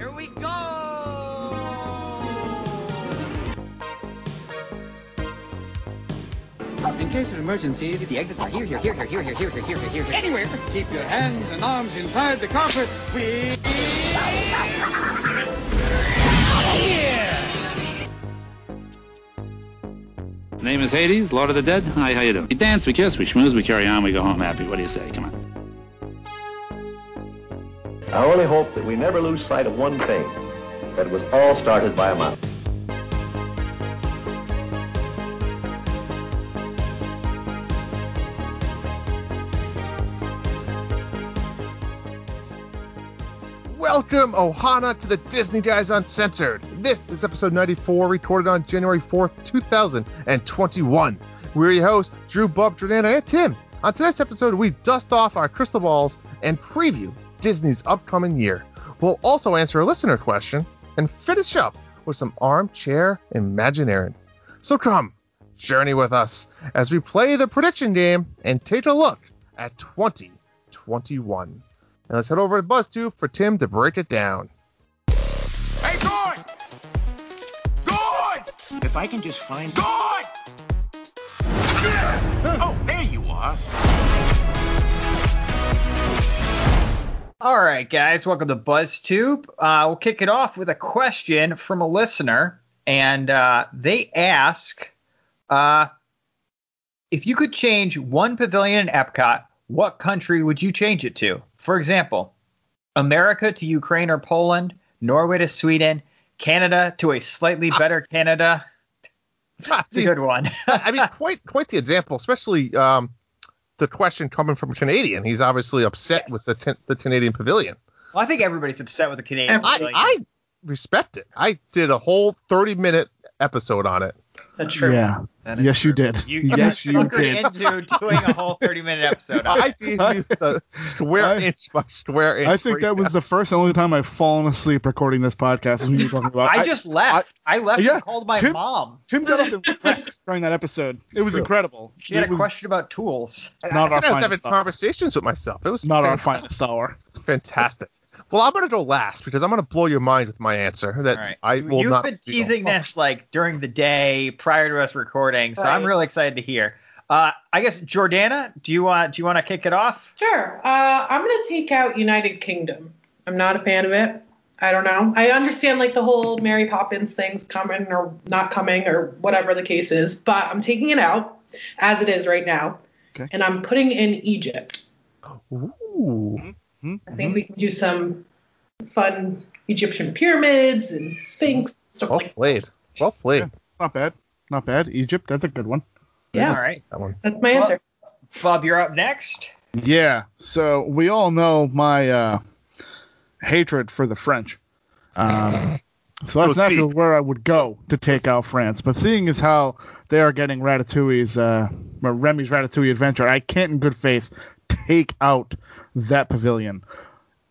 Here we go! In case of emergency, the exits are here, here, here, here, here, here, here, here, here, here, here. Anywhere. Keep your hands and arms inside the carpet. We. Here. Name is Hades, Lord of the Dead. Hi, how you doing? We dance, we kiss, we schmooze, we carry on, we go home happy. What do you say? Come on. I only hope that we never lose sight of one thing, that it was all started by a mouse. Welcome, Ohana, to the Disney Guys Uncensored. This is episode 94, recorded on January 4th, 2021. We're your hosts, Drew, Bob, Jordana, and Tim. On today's episode, we dust off our crystal balls and preview Disney's upcoming year. We'll also answer a listener question and finish up with some armchair imagineering. So come, journey with us as we play the prediction game and take a look at 2021. And let's head over to BuzzTube for Tim to break it down. Hey, Gord! Gord! If I can just find. Gord! Oh, there you are. All right, guys, welcome to BuzzTube. Uh, we'll kick it off with a question from a listener, and uh, they ask uh, if you could change one pavilion in Epcot, what country would you change it to? For example, America to Ukraine or Poland, Norway to Sweden, Canada to a slightly better Canada. It's a good one. I mean, quite quite the example, especially um, the question coming from a Canadian. He's obviously upset Yes. with the can- the Canadian pavilion. well, I think everybody's upset with the Canadian. I, pavilion. I respect it. I did a whole 30 minute episode on it. That's true. Yeah. That is Yes, you did. You, Yes, you you did. into doing a whole 30 minute episode. I gave you the square I- inch by square inch. I think that was the first and only time I've fallen asleep recording this podcast. When you were talking about, I just left. I, left yeah, and called my Tim- mom. Tim got up and left during that episode. It was True. incredible. She had It a question about tools. Not I, our think I was finest having hour. conversations with myself. It was Not our fantastic. finest hour. fantastic. Well, I'm gonna go last because I'm gonna blow your mind with my answer. That All right. I will You've not. been steal. teasing this like during the day prior to us recording, so I'm Right. really excited to hear. Uh, I guess Jordana, do you want do you want to kick it off? Sure. Uh, I'm gonna take out United Kingdom. I'm not a fan of it. I don't know. I understand like the whole Mary Poppins thing's coming or not coming or whatever the case is, but I'm taking it out as it is right now, Okay. and I'm putting in Egypt. Ooh. Hmm? I think we can do some fun Egyptian pyramids and Sphinx stuff Well like played. Well played. Not bad. Not bad. Egypt. That's a good one. Yeah, All right. That one. that's my Well- answer. Bob, you're up next. Yeah. So we all know my uh, hatred for the French. Um, so that's Goes naturally deep. where I would go to take out France. But seeing as how they are getting Ratatouille's, uh, Remy's Ratatouille adventure, I can't in good faith take out that pavilion.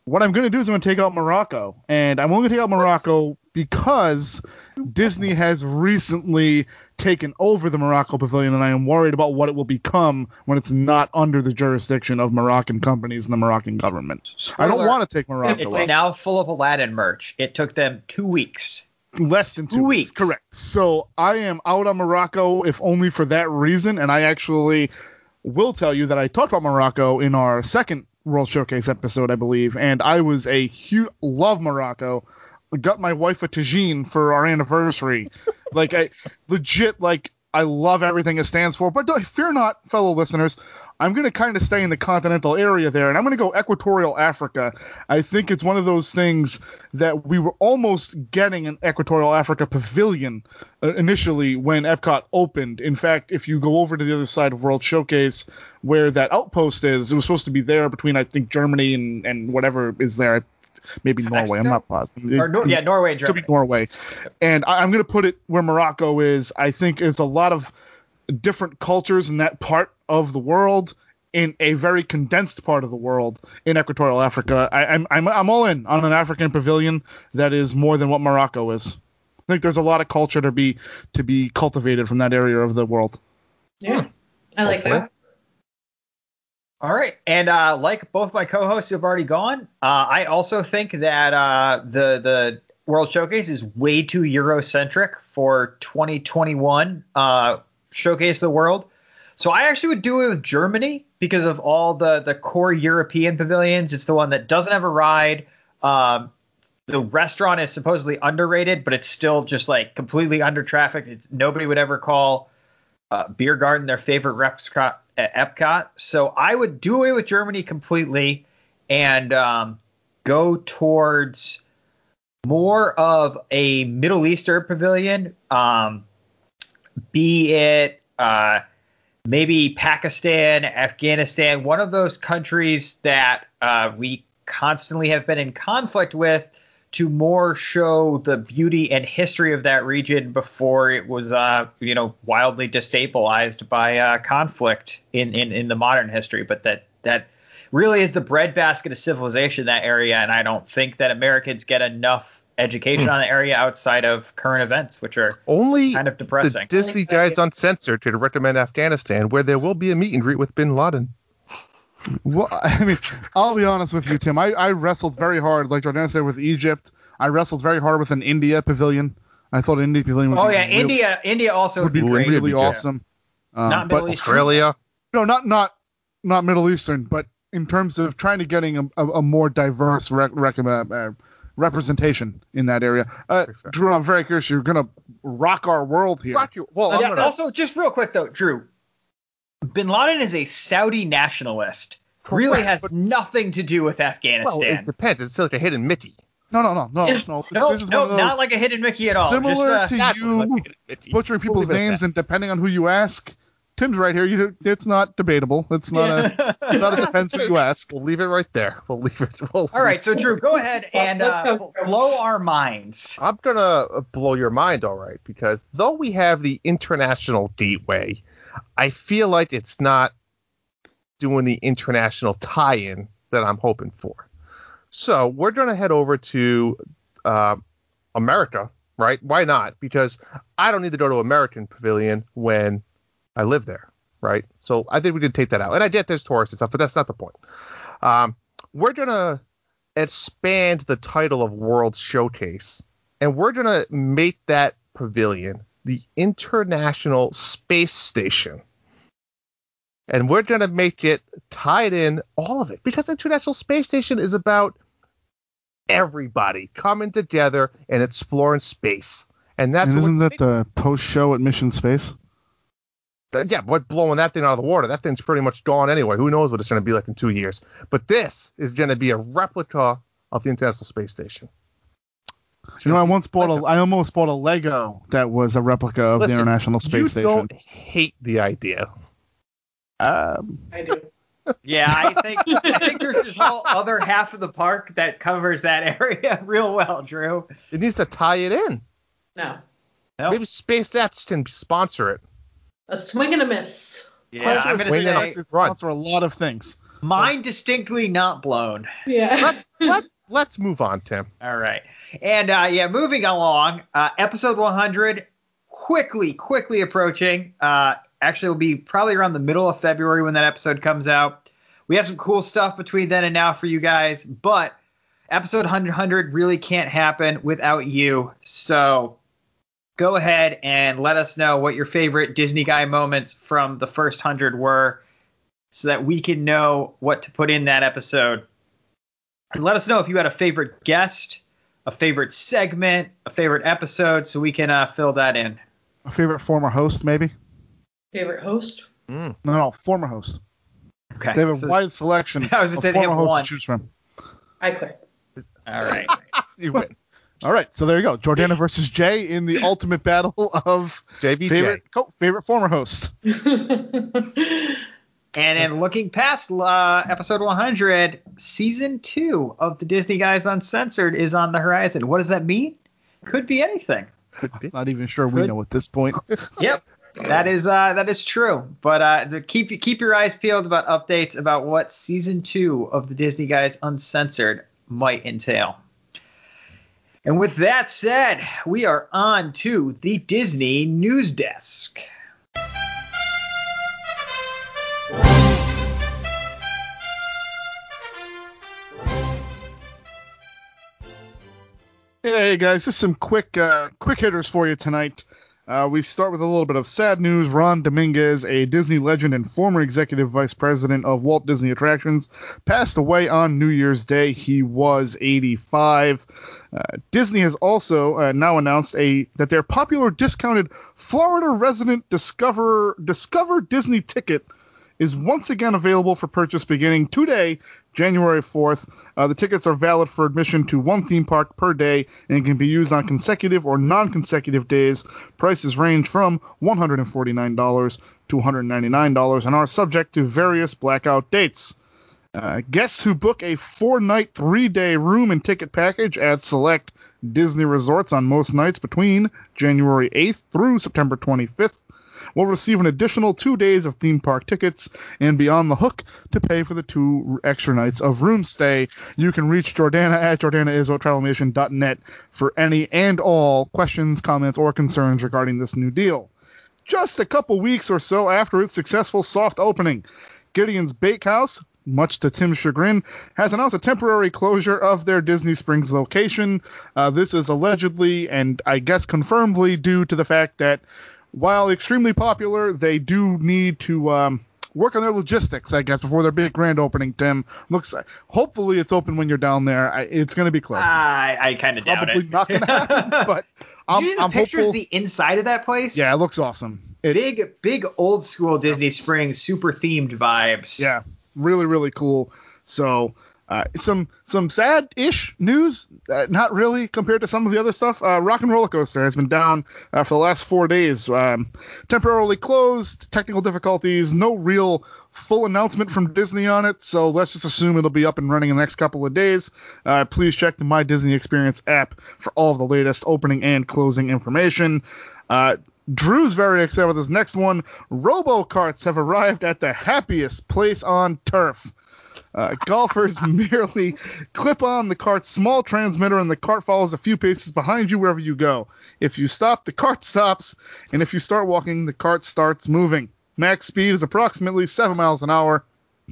What I'm going to do is I'm going to take out Morocco. And I'm only going to take out Morocco because Disney has recently taken over the Morocco pavilion, and I am worried about what it will become when it's not under the jurisdiction of Moroccan companies and the Moroccan government. I don't want to take Morocco It's now full of Aladdin merch. It took them two weeks. Less than two, Two weeks. weeks. Correct. So I am out on Morocco, if only for that reason. And I actually will tell you that I talked about Morocco in our second World Showcase episode, I believe. And I was a huge love Morocco. Got my wife a tagine for our anniversary. like I legit like I love everything it stands for. But fear not, fellow listeners. I'm going to kind of stay in the continental area there, and I'm going to go Equatorial Africa. I think it's one of those things that we were almost getting an Equatorial Africa pavilion uh, initially when Epcot opened. In fact, if you go over to the other side of World Showcase, where that outpost is, it was supposed to be there between I think Germany and, and whatever is there. Maybe Norway. I'm not positive. Or yeah, Norway and Could be Norway. And I, I'm going to put it where Morocco is. I think there's a lot of different cultures in that part of the world in a very condensed part of the world in equatorial Africa. I, I'm, I'm I'm all in on an African pavilion that is more than what Morocco is. I think there's a lot of culture to be to be cultivated from that area of the world. Yeah, I like that. All right, and uh, like both my co-hosts have already gone, uh, I also think that uh, the the World Showcase is way too Eurocentric for 2021 uh, Showcase of the World. So I actually would do it with Germany because of all the the core European pavilions. It's the one that doesn't have a ride. Um, the restaurant is supposedly underrated, but it's still just like completely under traffic. It's nobody would ever call uh, Beer Garden their favorite restaurant at Epcot. So I would do away with Germany completely and um, go towards more of a Middle Eastern pavilion, um, be it uh, maybe Pakistan, Afghanistan, one of those countries that uh, we constantly have been in conflict with to more show the beauty and history of that region before it was, uh, you know, wildly destabilized by uh, conflict in, in, in the modern history. But that that really is the breadbasket of civilization that area, and I don't think that Americans get enough education Hmm. on the area outside of current events, which are Only kind of depressing. the Disney guys on uncensored to recommend Afghanistan, where there will be a meet and greet with Bin Laden. Well, I mean, I'll be honest with you, Tim. I, I wrestled very hard, like Jordan said, with Egypt. I wrestled very hard with an India pavilion. I thought India pavilion would oh be yeah, real- India India also would would be be Ooh, great. India would really be awesome. Um, Not but Middle Eastern. Australia. no, not not not Middle Eastern, but in terms of trying to getting a, a, a more diverse rec- rec- uh, uh, representation in that area. Uh, Drew, I'm very curious. You're gonna rock our world here. Rock you. Well, I'm Yeah, gonna. also, just real quick though, Drew. Bin Laden is a Saudi nationalist. Really has nothing to do with Afghanistan. well, it depends. It's like a hidden Mickey. No, no, no, no, Yeah. no. This, no, this is no, one of those not like a hidden Mickey at all. Similar Just, uh, to you like a hidden Mickey. butchering people's We'll leave it at names, and depending on who you ask, Tim's right here. You, it's not debatable. It's not a. It's not a depends who you ask. We'll leave it right there. We'll leave it. We'll all right, so Drew, go ahead and uh, blow our minds. I'm gonna blow your mind, all right, because though we have the international gateway, I feel like it's not doing the international tie-in that I'm hoping for. So we're gonna head over to uh, America, right? Why not? Because I don't need to go to American Pavilion when I live there, right? So I think we could take that out. And I get there's tourists and stuff, but that's not the point. Um, we're gonna expand the title of World Showcase, and we're gonna make that pavilion the International Space Station. And we're gonna make it tied in all of it because International Space Station is about everybody coming together and exploring space. And that's and isn't that the post show at Mission Space? Yeah, but blowing that thing out of the water, that thing's pretty much gone anyway. Who knows what it's going to be like in two years? But this is going to be a replica of the International Space Station. You know, I once bought a. I almost bought a Lego that was a replica of Listen, the International Space you Station. don't hate the idea. Um, I do. Yeah, I think I think there's this whole other half of the park that covers that area real well, Drew. It needs to tie it in. No. Nope. Maybe SpaceX can sponsor it. A swing and a miss. Yeah, I'm gonna Swing it say up. Run. sponsor a lot of things. mine distinctly not blown. Yeah. Let, let, let's move on, Tim. All right. And uh, yeah, moving along, uh, episode 100, quickly, quickly approaching. Uh, actually, will be probably around the middle of February when that episode comes out. We have some cool stuff between then and now for you guys, but episode 100 really can't happen without you. So go ahead and let us know what your favorite Disney Guy moments from the first 100 were so that we can know what to put in that episode. And let us know if you had a favorite guest, a favorite segment, a favorite episode, so we can uh, fill that in. A favorite former host, maybe? Favorite host? No, no, former host. Okay. They have a so- wide selection I was gonna of they former have hosts one. to choose from. I quit. all right. You win. All right, so there you go. Jordana versus Jay in the ultimate battle of JVJ. favorite co- favorite former host. And then looking past uh, episode 100, season two of the Disney Guys Uncensored is on the horizon. What does that mean? Could be anything. Not even sure we know at this point. Yep. That is uh, that is true, but uh, keep keep your eyes peeled about updates about what season two of the Disney Guys Uncensored might entail. And with that said, we are on to the Disney News Desk. Hey guys, just some quick uh, quick hitters for you tonight. Uh, we start with a little bit of sad news. Ron Dominguez, a Disney legend and former executive vice president of Walt Disney Attractions, passed away on New Year's Day. He was 85. Uh, Disney has also uh, now announced a that their popular discounted Florida resident Discover Discover Disney ticket is once again available for purchase beginning today, January 4th. Uh, the tickets are valid for admission to one theme park per day and can be used on consecutive or non consecutive days. Prices range from $149 to $199 and are subject to various blackout dates. Uh, guests who book a four night, three day room and ticket package at select Disney resorts on most nights between January 8th through September 25th will receive an additional two days of theme park tickets and be on the hook to pay for the two extra nights of room stay. You can reach Jordana at jordanaisraeltravelnation.net for any and all questions, comments, or concerns regarding this new deal. Just a couple weeks or so after its successful soft opening, Gideon's Bakehouse, much to Tim's chagrin, has announced a temporary closure of their Disney Springs location. Uh, this is allegedly and I guess confirmedly due to the fact that while extremely popular, they do need to um, work on their logistics, I guess, before their big grand opening. Tim looks. Hopefully, it's open when you're down there. I, it's going to be close. I, I kind of doubt it. Probably not going to happen, but I'm, you I'm pictures hopeful. the inside of that place? yeah, it looks awesome. It, Big, big old school Disney Springs, super themed vibes. yeah, really, really cool. So. Uh, some some sad-ish news, uh, not really compared to some of the other stuff. Uh, Rock 'n' Roller Coaster has been down uh, for the last four days, um, temporarily closed, technical difficulties, no real full announcement from Disney on it. So let's just assume it'll be up and running in the next couple of days. Uh, please check the My Disney Experience app for all of the latest opening and closing information. Uh, Drew's very excited with this next one. Robo carts have arrived at the happiest place on turf. Uh, golfers merely clip on the cart's small transmitter, and the cart follows a few paces behind you wherever you go. If you stop, the cart stops, and if you start walking, the cart starts moving. Max speed is approximately 7 miles an hour.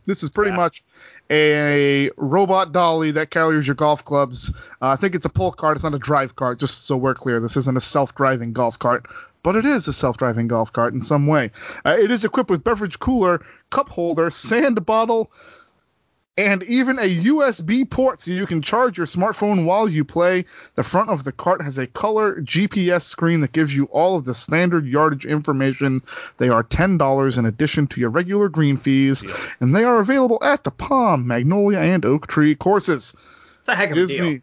This is pretty much a robot dolly that carries your golf clubs. Uh, I think it's a pull cart. It's not a drive cart, just so we're clear. This isn't a self-driving golf cart, but it is a self-driving golf cart in some way. Uh, it is equipped with beverage cooler, cup holder, sand bottle, and even a USB port so you can charge your smartphone while you play. The front of the cart has a color GPS screen that gives you all of the standard yardage information. They are $10 in addition to your regular green fees, and they are available at the Palm, Magnolia, and Oak Tree courses. It's a heck of a Disney. deal.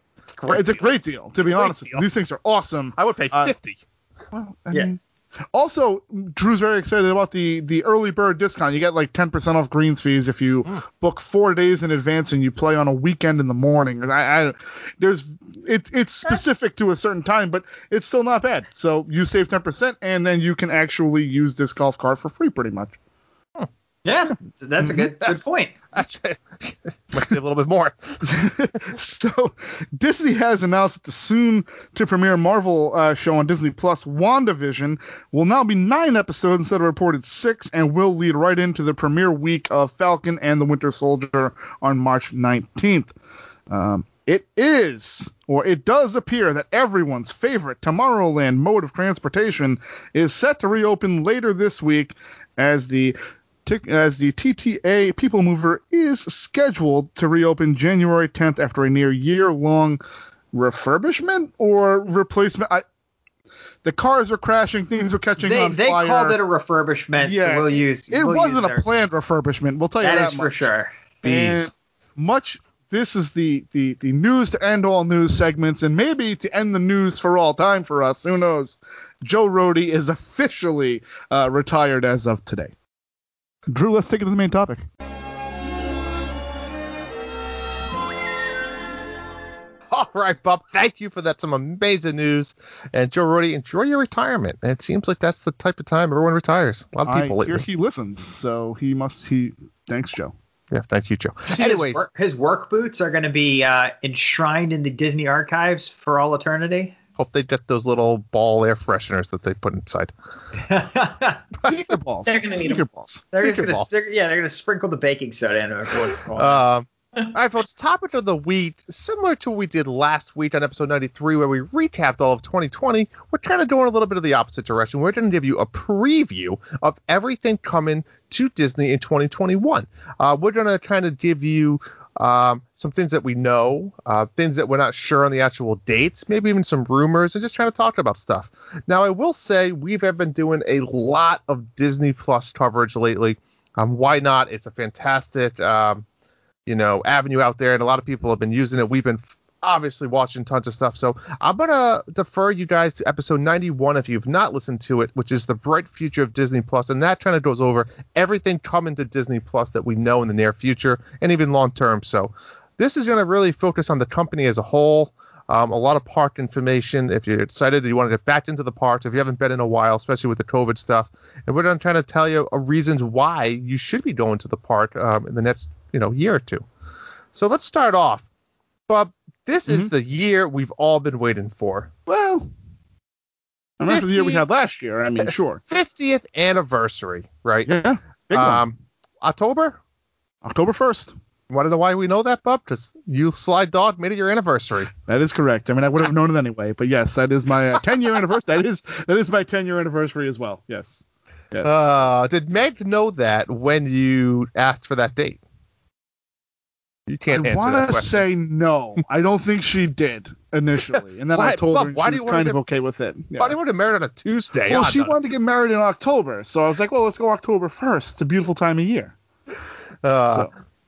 It's a great deal, to be honest with you. deal. These things are awesome. I would pay Uh, 50. Well, I Yeah. mean, also, Drew's very excited about the the early bird discount. You get like 10% off greens fees if you hmm. book four days in advance and you play on a weekend in the morning. I, I there's it, it's specific to a certain time, but it's still not bad. So you save 10% and then you can actually use this golf cart for free, pretty much. Yeah, that's a good good point. Actually, might save a little bit more. so Disney has announced that the soon to premiere Marvel uh, show on Disney Plus, WandaVision, will now be nine episodes instead of reported six, and will lead right into the premiere week of Falcon and the Winter Soldier on March 19th. Um, it is, or it does appear that everyone's favorite Tomorrowland mode of transportation is set to reopen later this week as the as the TTA People Mover is scheduled to reopen January 10th after a near year long refurbishment or replacement. I, the cars are crashing, things are catching They on they fire. called it a refurbishment, Yeah, so we'll use. it we'll wasn't use a planned refurbishment. We'll tell you That that is for much. sure. And much. This is the, the the news to end all news segments, and maybe to end the news for all time for us. Who knows? Joe Rohde is officially uh, retired as of today. Drew, let's take it to the main topic. All right, Bob. Thank you for that. Some amazing news. And Joe Rohde, enjoy your retirement. It seems like that's the type of time everyone retires. A lot of people I hear lately. he listens, so he must. He thanks, Joe. Yeah, thank you, Joe. See, Anyways, his work, his work boots are going to be uh, enshrined in the Disney archives for all eternity. Hope they get those little ball air fresheners that they put inside. Sneaker balls. They're gonna need Sneaker 'em. balls. They're just Sneaker gonna, balls. they're- yeah, they're gonna sprinkle the baking soda in. it. Um, All right, folks. Topic of the week, similar to what we did last week on episode 93, where we recapped all of 2020. We're kind of doing a little bit of the opposite direction. We're going to give you a preview of everything coming to Disney in 2021. Uh, we're going to kind of give you um, some things that we know, uh, things that we're not sure on the actual dates, maybe even some rumors, and just trying to talk about stuff. Now, I will say we've been doing a lot of Disney Plus coverage lately. Um, why not? It's a fantastic. Um, you know, avenue out there, and a lot of people have been using it. We've been obviously watching tons of stuff. So I'm gonna defer you guys to episode 91 if you've not listened to it, which is the bright future of Disney Plus, and that kind of goes over everything coming to Disney Plus that we know in the near future and even long term. So this is gonna really focus on the company as a whole. Um, a lot of park information. If you're excited, you want to get back into the parks. If you haven't been in a while, especially with the COVID stuff, and we're going to try to tell you uh, reasons why you should be going to the park um, in the next you know year or two. So let's start off, Bob. This is Mhm. the year we've all been waiting for. Well, I'm remember the year we had last year. I mean, sure. 50th anniversary, right? Yeah. Big one. Um, October. October 1st. Want to know why we know that, Bob? Because you, Sly Dog, made it your anniversary. That is correct. I mean, I would have known it anyway, but yes, that is my uh, 10 year anniversary. That is that is my 10 year anniversary as well. Yes. Yes. Uh, did Meg know that when you asked for that date? You can't I want to say no. I don't think she did initially, and then Why- I told Bob, her why she do was kind of get- okay with it. Yeah. Why do you want to marry on a Tuesday? well, she wanted to get married in October, so I was like, well, let's go October 1st. It's a beautiful time of year. Uh, So-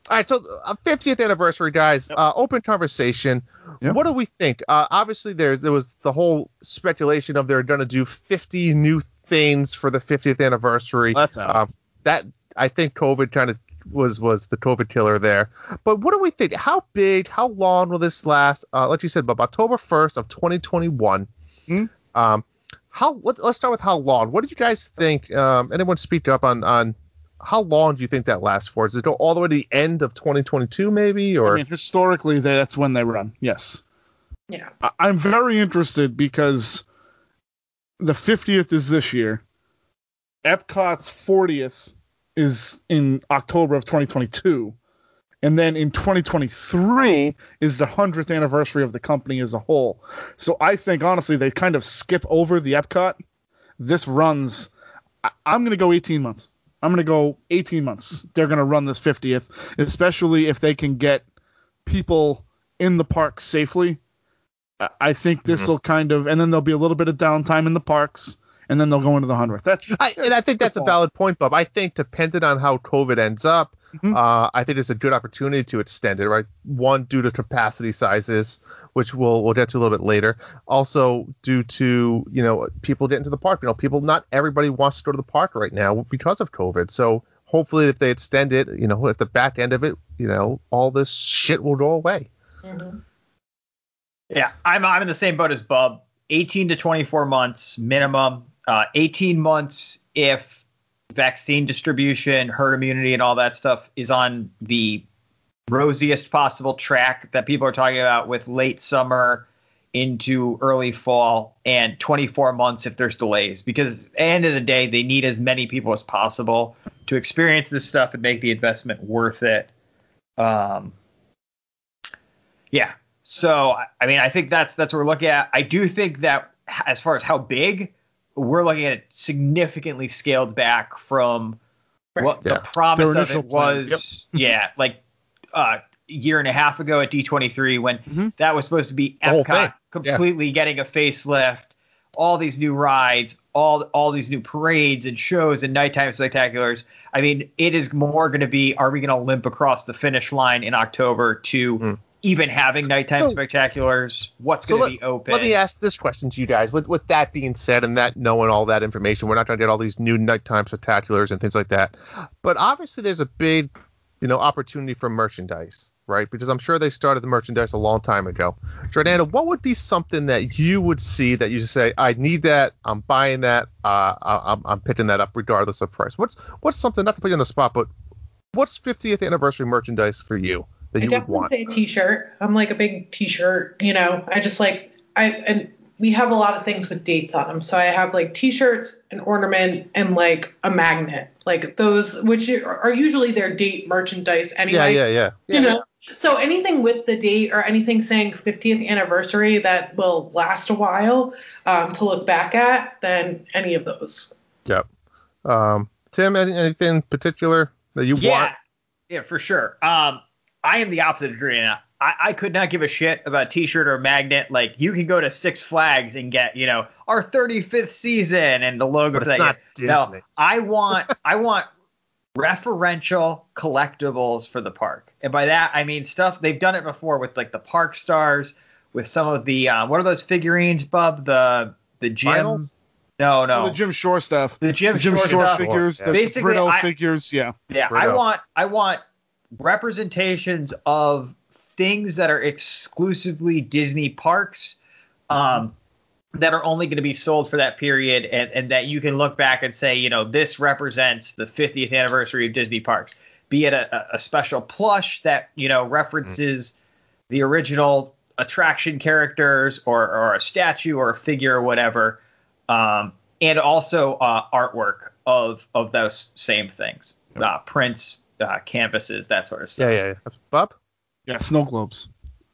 All right, so uh, 50th anniversary, guys. Uh, open conversation. Yep. What do we think? Uh, obviously, there's there was the whole speculation of they're going to do 50 new things for the 50th anniversary. That's out. Um, that I think COVID kind of was was the COVID killer there. But what do we think? How big? How long will this last? Uh, like you said, Bob, October 1st of 2021. Hmm. Um, how? Let, let's start with how long. What do you guys think? Um, anyone speak up on on how long do you think that lasts for? Does it go all the way to the end of 2022, maybe, or I mean, historically, that's when they run. Yes. Yeah. I- I'm very interested because the 50th is this year. Epcot's 40th is in October of 2022. And then in 2023 is the 100th anniversary of the company as a whole. So I think, honestly, they kind of skip over the Epcot. This runs, I'm going to go 18 months. I'm going to go 18 months. They're going to run this 50th, especially if they can get people in the park safely. I- I think this mm-hmm. will kind of, and then there'll be a little bit of downtime in the parks, and then they'll go into the 100th. That's I, and I think that's a valid point, Bob. I think depending on how COVID ends up, Mhm. uh, I think it's a good opportunity to extend it, right? One, due to capacity sizes, which we'll we'll get to a little bit later. Also, due to you know people getting to the park. You know, people not everybody wants to go to the park right now because of COVID. So hopefully, if they extend it, you know, at the back end of it, you know, all this shit will go away. Mhm. Yeah, I'm I'm in the same boat as Bob. 18 to 24 months minimum. Uh, 18 months if vaccine distribution, herd immunity, and all that stuff is on the rosiest possible track that people are talking about with late summer into early fall and 24 months if there's delays. Because at the end of the day they need as many people as possible to experience this stuff and make the investment worth it. Um yeah. So I- mean i think that's that's what we're looking at. I do think that as far as how big we're looking at it significantly scaled back from what Yeah. the promise Their of it plan, was yeah like uh year and a half ago at D23 when Mhm. that was supposed to be The whole thing, Epcot completely getting a facelift, all these new rides, all all these new parades and shows and nighttime spectaculars. I mean, it is more going to be are we going to limp across the finish line in October to Mm. Even having nighttime So- spectaculars? What's So going to be open? Let me ask this question to you guys. With with that being said, and that knowing all that information, we're not going to get all these new nighttime spectaculars and things like that. But obviously, there's a big, you know, opportunity for merchandise, right? Because I'm sure they started the merchandise a long time ago. Jordana, what would be something that you would see that you say, I need that, I'm buying that, uh, I- I'm, I'm picking that up regardless of price? What's what's something not to put you on the spot, but what's 50th anniversary merchandise for you that I you would definitely want? say a t-shirt. I'm like a big t-shirt, you know. I just like I and we have a lot of things with dates on them. So I have like t-shirts, an ornament, and like a magnet. Like those, which are are usually their date merchandise anyway. Yeah, yeah, yeah. You know, So anything with the date or anything saying 50th anniversary that will last a while um, to look back at, then any of those. Yep. Um, Tim, any, anything particular that you yeah, want? yeah, for sure. Um, I am the opposite of Adriana. I, I could not give a shit about a T-shirt or a magnet. Like you can go to Six Flags and get, you know, our 35th season and the logo. But for it's not year. No, I want, I want referential collectibles for the park, and by that I mean stuff they've done it before with like the park stars, with some of the uh, what are those figurines, Bub? The the gym. Finals? No, no. Oh, the Jim Shore stuff. The Jim The Jim Shore Shore stuff. figures, Yeah. the Basically, Britto I- figures, yeah. Yeah, Britto. I want I want representations of things that are exclusively Disney parks, um, that are only going to be sold for that period, and, and that you can look back and say, you know, this represents the 50th anniversary of Disney parks. Be it a, a special plush that you know references the original attraction characters, or or a statue or a figure or whatever, um, and also uh, artwork of of those same things, uh, prints, uh, canvases, that sort of stuff. Yeah, yeah, yeah. Bob? Yeah, snow globes.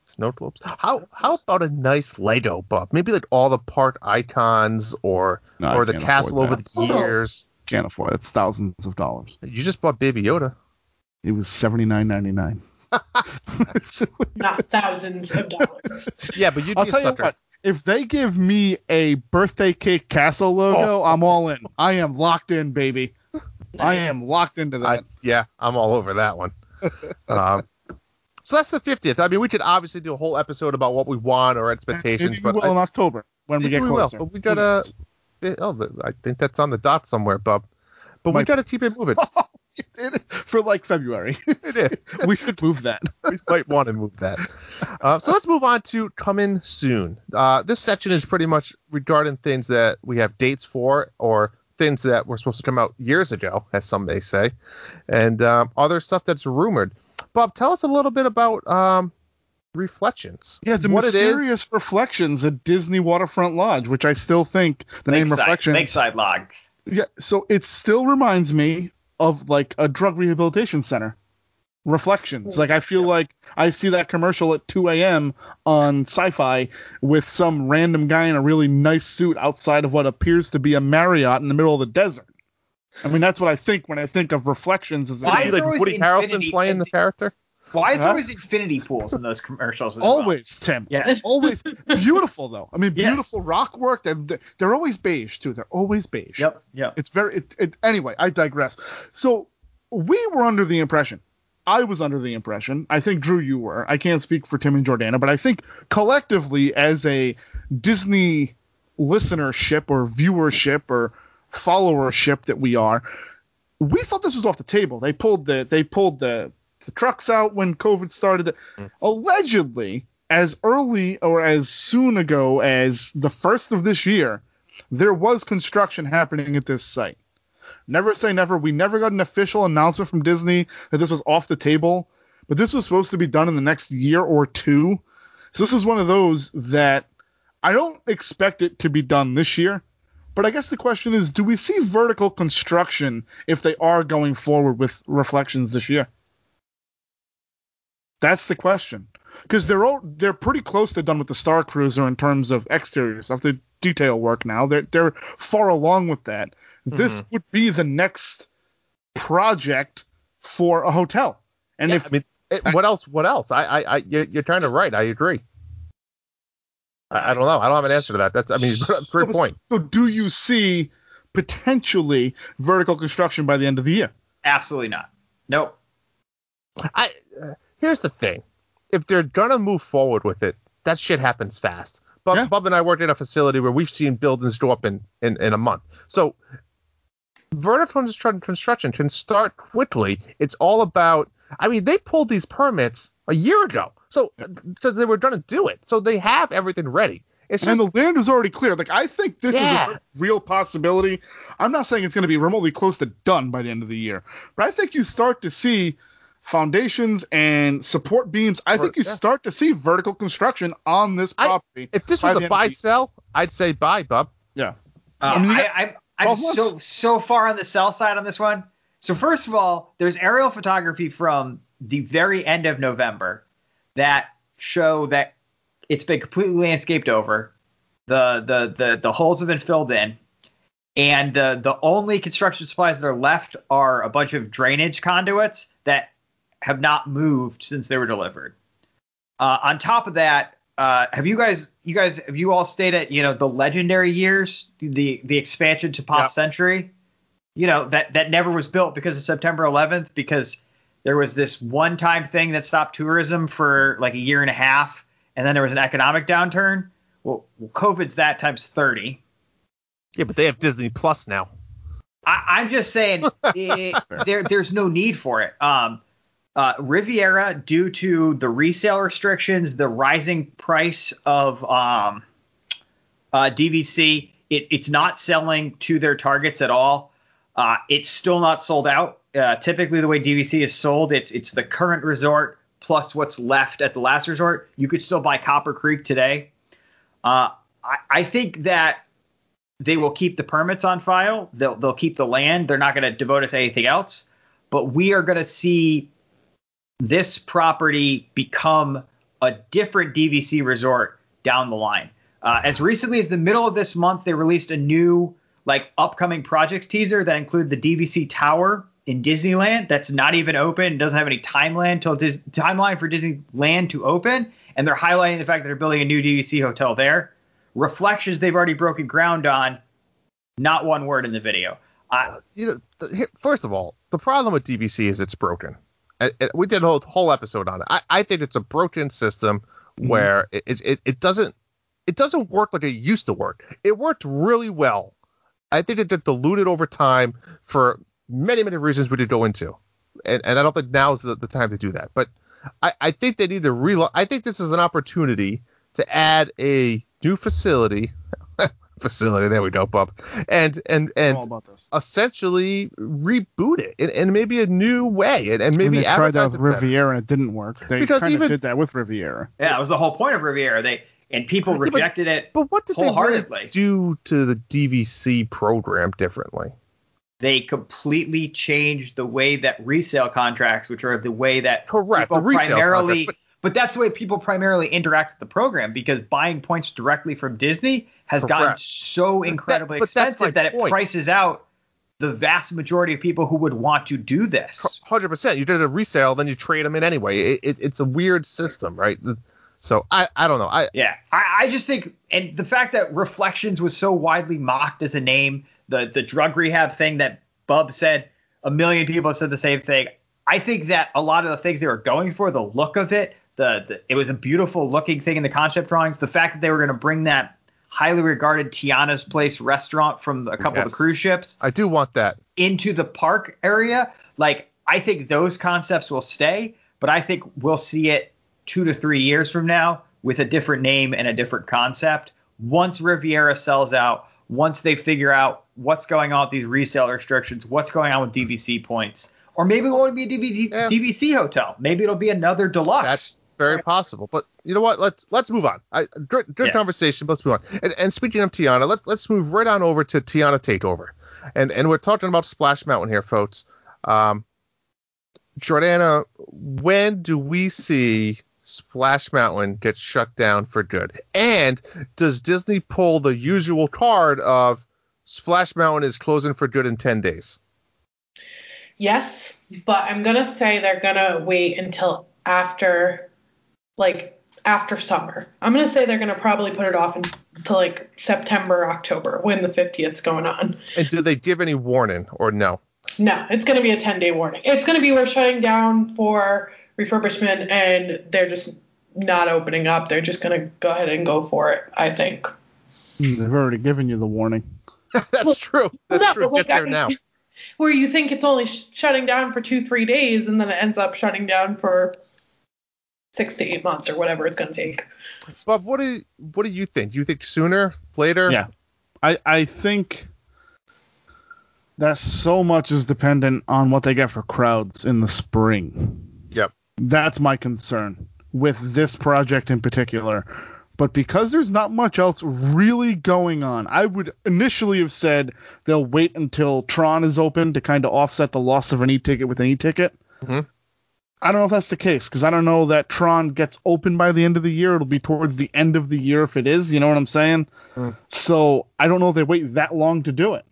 Snow globes. How how about a nice Lego, Bob? Maybe like all the park icons or No, or the castle afford over the years. Can't afford it. It's thousands of dollars. You just bought Baby Yoda. It was seventy nine ninety nine. Not thousands of dollars. Yeah, but you'd I'll be a tell you sucker. what. If they give me a birthday cake castle logo, Oh. I'm all in. I am locked in, baby. I am locked into I, that. yeah, I'm all over that one. um, so that's the 50th. I mean, we could obviously do a whole episode about what we want or expectations, Maybe we but will I, in October when we get we will, but we gotta- oh, I think that's on the dot somewhere, Bub. But we got to keep it moving. for like February. it is. we should move that. we might want to move that. Uh, so let's move on to coming soon. Uh, this section is pretty much regarding things that we have dates for or things that were supposed to come out years ago, as some may say, and um, other stuff that's rumored. Bob, tell us a little bit about um, Reflections. Yeah, the what it mysterious is. reflections at Disney Waterfront Lodge, which I still think the name Lakeside, reflections. Lakeside Lodge. Yeah, so it still reminds me of like a drug rehabilitation center. Reflections. Like I feel like I see that commercial at 2 a.m. on Sci-Fi with some random guy in a really nice suit outside of what appears to be a Marriott in the middle of the desert. I mean, that's what I think when I think of reflections. As Why Is is it there like always Woody Harrelson infinity- playing the character? Why is there always infinity pools in those commercials? As well? always, Tim. Yeah. Always beautiful though. I mean, Yes. beautiful rock work. They're, they're always beige too. They're always beige. Yep. Yep. It's very. It, it, anyway, I digress. So we were under the impression. I was under the impression. I think Drew, you were. I can't speak for Tim and Jordana, but I think collectively, as a Disney listenership or viewership or followership that we are, we thought this was off the table. They pulled the they pulled the the trucks out when COVID started. Mm. Allegedly, as early or as soon ago as the first of this year, there was construction happening at this site. Never say never. We never got an official announcement from Disney that this was off the table, but this was supposed to be done in the next year or two. So this is one of those that I don't expect it to be done this year. But I guess the question is, do we see vertical construction if they are going forward with reflections this year? That's the question. Because they're all, they're pretty close to done with the Star Cruiser in terms of exterior stuff, the detail work now. They're they're far along with that. This Mm-hmm. would be the next project for a hotel. And Yeah, if I mean, it, what else? What else? I, I, I you're, you're trying to write. I agree. I, I don't know. I don't have an answer to that. That's, I mean, great point. So do you see potentially vertical construction by the end of the year? Absolutely not. Nope. I uh, here's the thing: if they're gonna move forward with it, that shit happens fast. Bub, Yeah. Bub and I worked in a facility where we've seen buildings go up in in, in a month. So vertical construction can start quickly. It's all about. I mean, they pulled these permits a year ago, so so they were gonna do it. So they have everything ready. It's And just the land is already cleared. Like I think this Yeah. is a real possibility. I'm not saying it's going to be remotely close to done by the end of the year, but I think you start to see foundations and support beams. I think you yeah. start to see vertical construction on this I- property. if this was a buy sell, I'd say buy, Bub. yeah, Uh, I mean, I, got I, I'm 12 so so far on the sell side on this one. So first of all, there's aerial photography from the very end of November that show that it's been completely landscaped over. The the the the holes have been filled in, and the the only construction supplies that are left are a bunch of drainage conduits that have not moved since they were delivered. Uh, on top of that, uh, have you guys you guys have you all stayed at you know the legendary years, the the expansion to Pop Yeah. Century? You know that that never was built because of September 11th because there was this one time thing that stopped tourism for like a year and a half, and then there was an economic downturn. Well, COVID's that times 30. Yeah, but they have Disney Plus now. I, I'm just saying it, there there's no need for it. Um, uh, Riviera, due to the resale restrictions, the rising price of um, uh, DVC, it, it's not selling to their targets at all. Uh, it's still not sold out. Uh, typically, the way DVC is sold, it's it's the current resort plus what's left at the last resort. You could still buy Copper Creek today. Uh, I, I think that they will keep the permits on file. They'll they'll keep the land. They're not going to devote it to anything else. But we are going to see this property become a different DVC resort down the line. Uh, as recently as the middle of this month, they released a new like upcoming projects teaser that include the DVC Tower in Disneyland. That's not even open. Doesn't have any timeline till Dis- timeline for Disneyland to open, and they're highlighting the fact that they're building a new DVC hotel there. Reflections they've already broken ground on. Not one word in the video. Uh, you know, first of all, the problem with DVC is it's broken. We did a whole, whole episode on it. I, I think it's a broken system mm-hmm. where it, it, it, it doesn't it doesn't work like it used to work. It worked really well. I think it got diluted over time for many many reasons we did go into, and, and I don't think now is the, the time to do that. But I, I think they need to reload. I think this is an opportunity to add a new facility. Facility, there we go, Bub. And and and all about this. essentially reboot it in, in maybe a new way and, and maybe and they tried that advertise with it better. Riviera and it didn't work. They Because kind of even- did that with Riviera. yeah, it was the whole point of Riviera. They and people Yeah, but- rejected it. But what did they really do to the DVC program differently? they completely changed the way that resale contracts, which are the way that Correct, people the primarily, contracts, but, that's the way people primarily interact with the program because buying points directly from Disney has gotten so incredibly but that's my expensive that it point. prices out the vast majority of people who would want to do this. Hundred percent. You did a resale, then you trade them in anyway. It, it, it's a weird system, right? So I I don't know. I Yeah, I, I just think, and the fact that Reflections was so widely mocked as a name, the the drug rehab thing that Bub said, a million people have said the same thing. I think that a lot of the things they were going for, the look of it, the, the it was a beautiful looking thing in the concept drawings. The fact that they were going to bring that highly regarded Tiana's Place restaurant from a couple of the cruise ships I do want that. into the park area, like I think those concepts will stay, but I think we'll see it two to three years from now with a different name and a different concept. Once Riviera sells out, once they figure out what's going on with these resale restrictions, what's going on with DVC points, or maybe it won't be a DVD, Yeah. DVC hotel. Maybe it'll be another deluxe. That's very possible. But you know what? Let's let's move on. I, good good Yeah. conversation. Let's move on. And, and speaking of Tiana, let's let's move right on over to Tiana Takeover. And and we're talking about Splash Mountain here, folks. Um, Jordana, when do we see Splash Mountain get shut down for good? And does Disney pull the usual card of Splash Mountain is closing for good in 10 days? Yes, but I'm gonna say they're gonna wait until after, like after summer. I'm gonna say they're gonna probably put it off until like September, October, when the 50th's going on. And do they give any warning or no? No, it's gonna be a 10 day warning. It's gonna be we're shutting down for refurbishment, and they're just not opening up. They're just gonna go ahead and go for it. I think. Mm, They've already given you the warning. That's true. That's No, true. but, like, Get there now. Where you think it's only sh- shutting down for two, three days, and then it ends up shutting down for six to eight months or whatever it's going to take. Bob, what do you, what do you think? Do you think sooner, later? Yeah. I, I think that so much is dependent on what they get for crowds in the spring. Yep. That's my concern with this project in particular. But because there's not much else really going on, I would initially have said they'll wait until Tron is open to kind of offset the loss of an e-ticket with an e-ticket. Mhm. I don't know if that's the case because I don't know that Tron gets open by the end of the year. It'll be towards the end of the year if it is. You know what I'm saying? Mm. So I don't know if they wait that long to do it.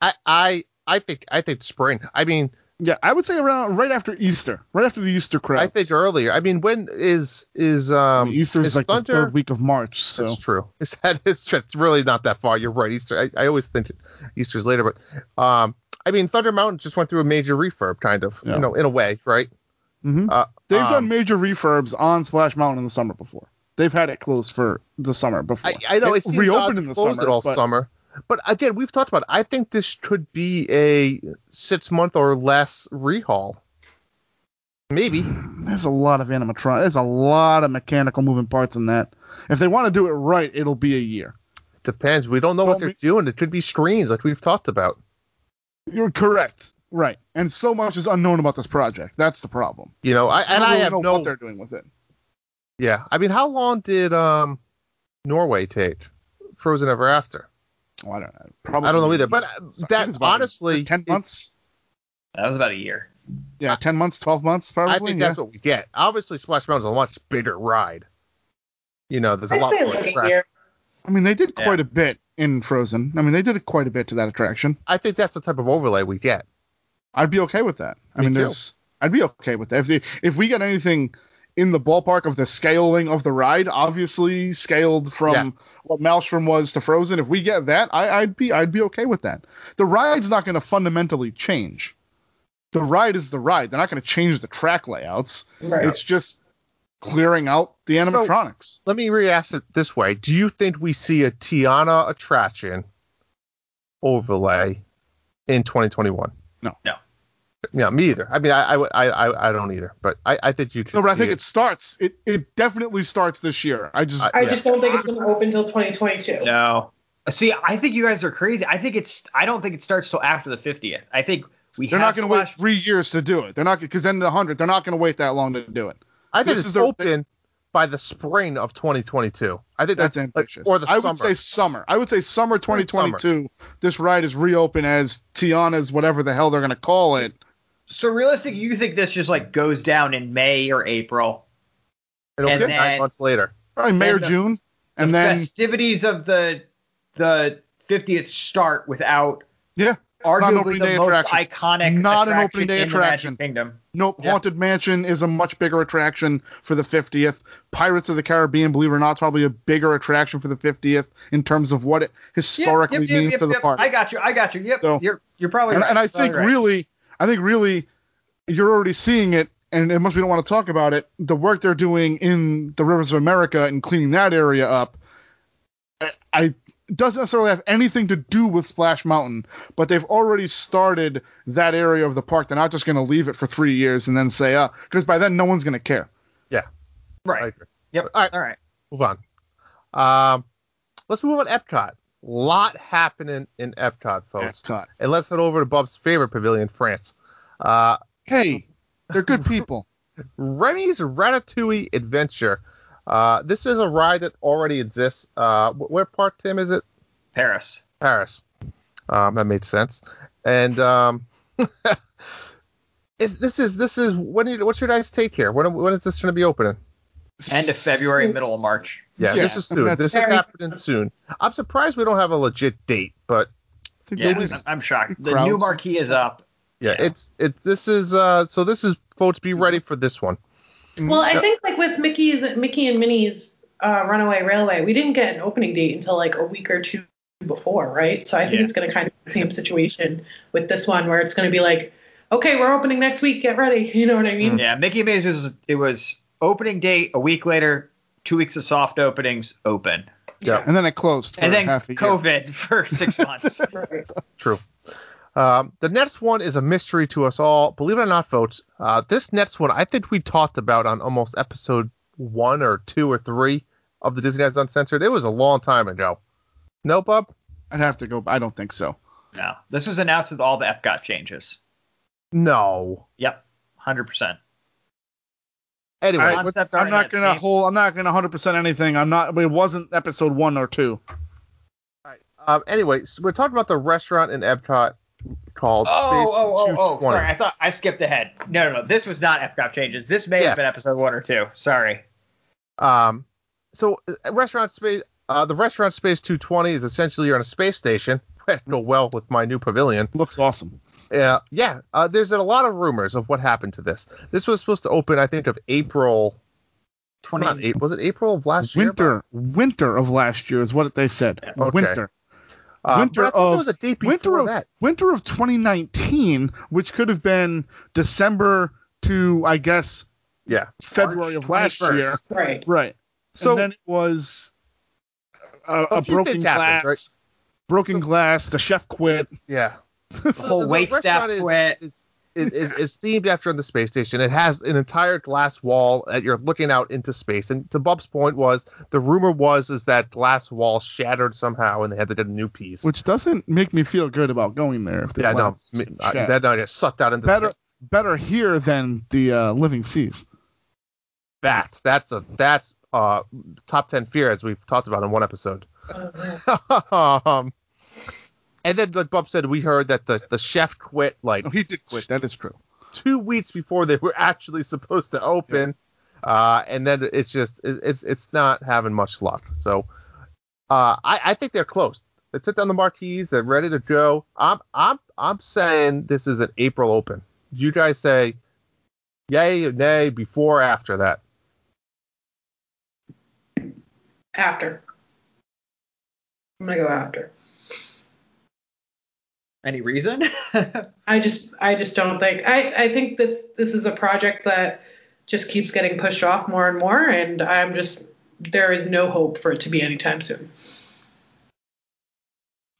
I I I think I think spring. I mean, Yeah, I would say around right after Easter, right after the Easter crowd. I think earlier. I mean, when is is um Easter is is like Thunder? the third week of March. So That's true. Is that it's, it's really not that far. You're right. Easter. I, I always think Easter's later, but um, I mean, Thunder Mountain just went through a major refurb, kind of. Yeah. You know, in a way, right? Mhm. Uh, they've um, done major refurbs on Splash Mountain in the summer before. They've had it closed for the summer before. I, I know It it reopened in the summer. it all but summer. But again, we've talked about. It. I think this could be a six month or less rehaul. Maybe. There's a lot of animatronic. There's a lot of mechanical moving parts in that. If they want to do it right, it'll be a year. Depends. We don't know what Don't they're be- doing. It could be screens, like we've talked about. You're correct. Right. And so much is unknown about this project. That's the problem. You know, I, and don't I have know no. what they're doing with it. Yeah, I mean, how long did um Norway take? Frozen Ever After. Oh, I don't know. Probably. I don't know either, but uh, I think that it's about honestly, ten months. That was about a year. Yeah, ten months, twelve months, probably. I think yeah. that's what we get. Obviously, Splash Mountain's a much bigger ride. You know, there's a I'd lot more. like a attract- year. I mean, they did Yeah. quite a bit in Frozen. I mean, they did quite a bit to that attraction. I think that's the type of overlay we get. I'd be okay with that. I Me mean, too. there's. I'd be okay with that. If they, if we get anything in the ballpark of the scaling of the ride, obviously scaled from Yeah. what Maelstrom was to Frozen, if we get that, I, I'd be I'd be okay with that. The ride's not going to fundamentally change. The ride is the ride. They're not going to change the track layouts. Right. It's just clearing out the animatronics. Let me re-ask it this way: Do you think we see a Tiana attraction overlay in 2021? No. No. Yeah, me either. I mean, I I I, I, I don't either. But I, I think you could. no, but I think it. it starts. It it definitely starts this year. I just I- I Yeah. just don't think it's going to open until 2022. No. See, I think you guys are crazy. I think it's. I don't think it starts till after the 50th. I think we they're have not going to wait three years to do it. They're not because then the hundred. They're not going to wait that long to do it. I think this it's is their- open by the spring of 2022. I think That's that's, like, ambitious. or the I summer. would say summer. I would say summer 2022. This ride is reopened as Tiana's whatever the hell they're going to call it. So realistic, you think this just like goes down in May or April? It'll and be nine months later. Probably May or the- June, and the then festivities of the the 50th start without yeah, an arguably the most attraction. iconic Not an opening day attraction. Kingdom. nope. Yeah. Haunted Mansion is a much bigger attraction for the 50th. Pirates of the Caribbean, believe it or not, is probably a bigger attraction for the 50th in terms of what it historically Yep, yep, yep, means yep, to the yep. park. I got you. I got you. Yep. So- you're you're probably and, right. and I think right. really, I think really, you're already seeing it, and unless we don't want to talk about it, the work they're doing in the rivers of America and cleaning that area up, I, I doesn't necessarily have anything to do with Splash Mountain, but they've already started that area of the park. They're not just going to leave it for three years and then say, uh, because by then no one's going to care. Yeah. right. agree. Yep. All right. All right. Move on. Um, let's move on to Epcot. Lot happening in Epcot, folks. Epcot. And let's head over to Bob's favorite pavilion, France. Uh, Hey, they're good people. Remy's Ratatouille Adventure. Uh, this is a ride that already exists. Uh, where part, Tim, is it? Paris. Paris. Um, that made sense. And um, is this is this is when you, what's your guys' take here? When when is this going to be opening? End of February, middle of March. Yeah, Yeah, this is soon. This is happening soon. I'm surprised we don't have a legit date, but I think Yeah, maybe- I'm, I'm shocked. The new marquee is up. yeah, Yeah. it's it. This is uh. So this is folks. Be ready for this one. Well, I think like with Mickey's Mickey and Minnie's uh, Runaway Railway, we didn't get an opening date until like a week or two before, right? So I think Yeah. it's going to kind of be the same situation with this one, where it's going to be like, okay, we're opening next week, get ready. You know what I mean? Yeah, Mickey Maze was it was opening date a week later, two weeks of soft openings, open, Yeah, and then it closed for and then half a year. COVID for six months. Right. true. Um, the next one is a mystery to us all. Believe it or not, folks, uh, this next one I think we talked about on almost episode one or two or three of the Disney Guys Uncensored. It was a long time ago. No, Bub? I'd have to go. I don't think so. no, this was announced with all the Epcot changes. No. Yep, hundred percent. Anyway, I- Concept art I'm not gonna same- hold. I'm not gonna 100 percent anything. I'm not. It wasn't episode one or two. Um, anyway, so we're talking about the restaurant in Epcot called Oh, Space oh, oh, oh, sorry. I thought I skipped ahead. No, no, no. This was not Epcot changes. This may Yeah. have been episode one or two. Sorry. Um, so uh, restaurant space, uh, the restaurant space 220 is essentially you're on a space station. Go well with my new pavilion. Looks awesome. Uh, yeah, uh, there's a lot of rumors of what happened to this. This was supposed to open, I think, of April. 20. Not April, was it April of last year? Winter, winter of last year is what they said. Okay. Winter. Uh, winter but I thought of there was a date before winter of that. winter of 2019, which could have been December to I guess Yeah. February March of last 21st. year. Right. Right. So- and then it was a, A a broken glass. happened, right? Broken glass. The chef quit. Yeah. The whole wait staff restaurant is, quit. Is, is, is, is themed after the space station. It has an entire glass wall that you're looking out into space. And to Bob's point was the rumor was is that glass wall shattered somehow and they had to get a new piece. Which doesn't make me feel good about going there. If yeah, no, glass me- is I- shattered. that I get sucked out into better space. better here than the uh, living seas. That that's a that's uh top ten fear as we've talked about in one episode. um, and then like Bub said, we heard that the the chef quit like No, he did quit. That is true. two weeks before they were actually supposed to open. Uh, and then it's just it, it's it's not having much luck. So uh, I, I think they're close. They took down the marquees. They're ready to go. I'm I'm I'm saying this is an April open. You guys say yay or nay before or after that? After. I'm gonna go after. Any reason? I just I just don't think I I think this this is a project that just keeps getting pushed off more and more and I'm just there is no hope for it to be anytime soon.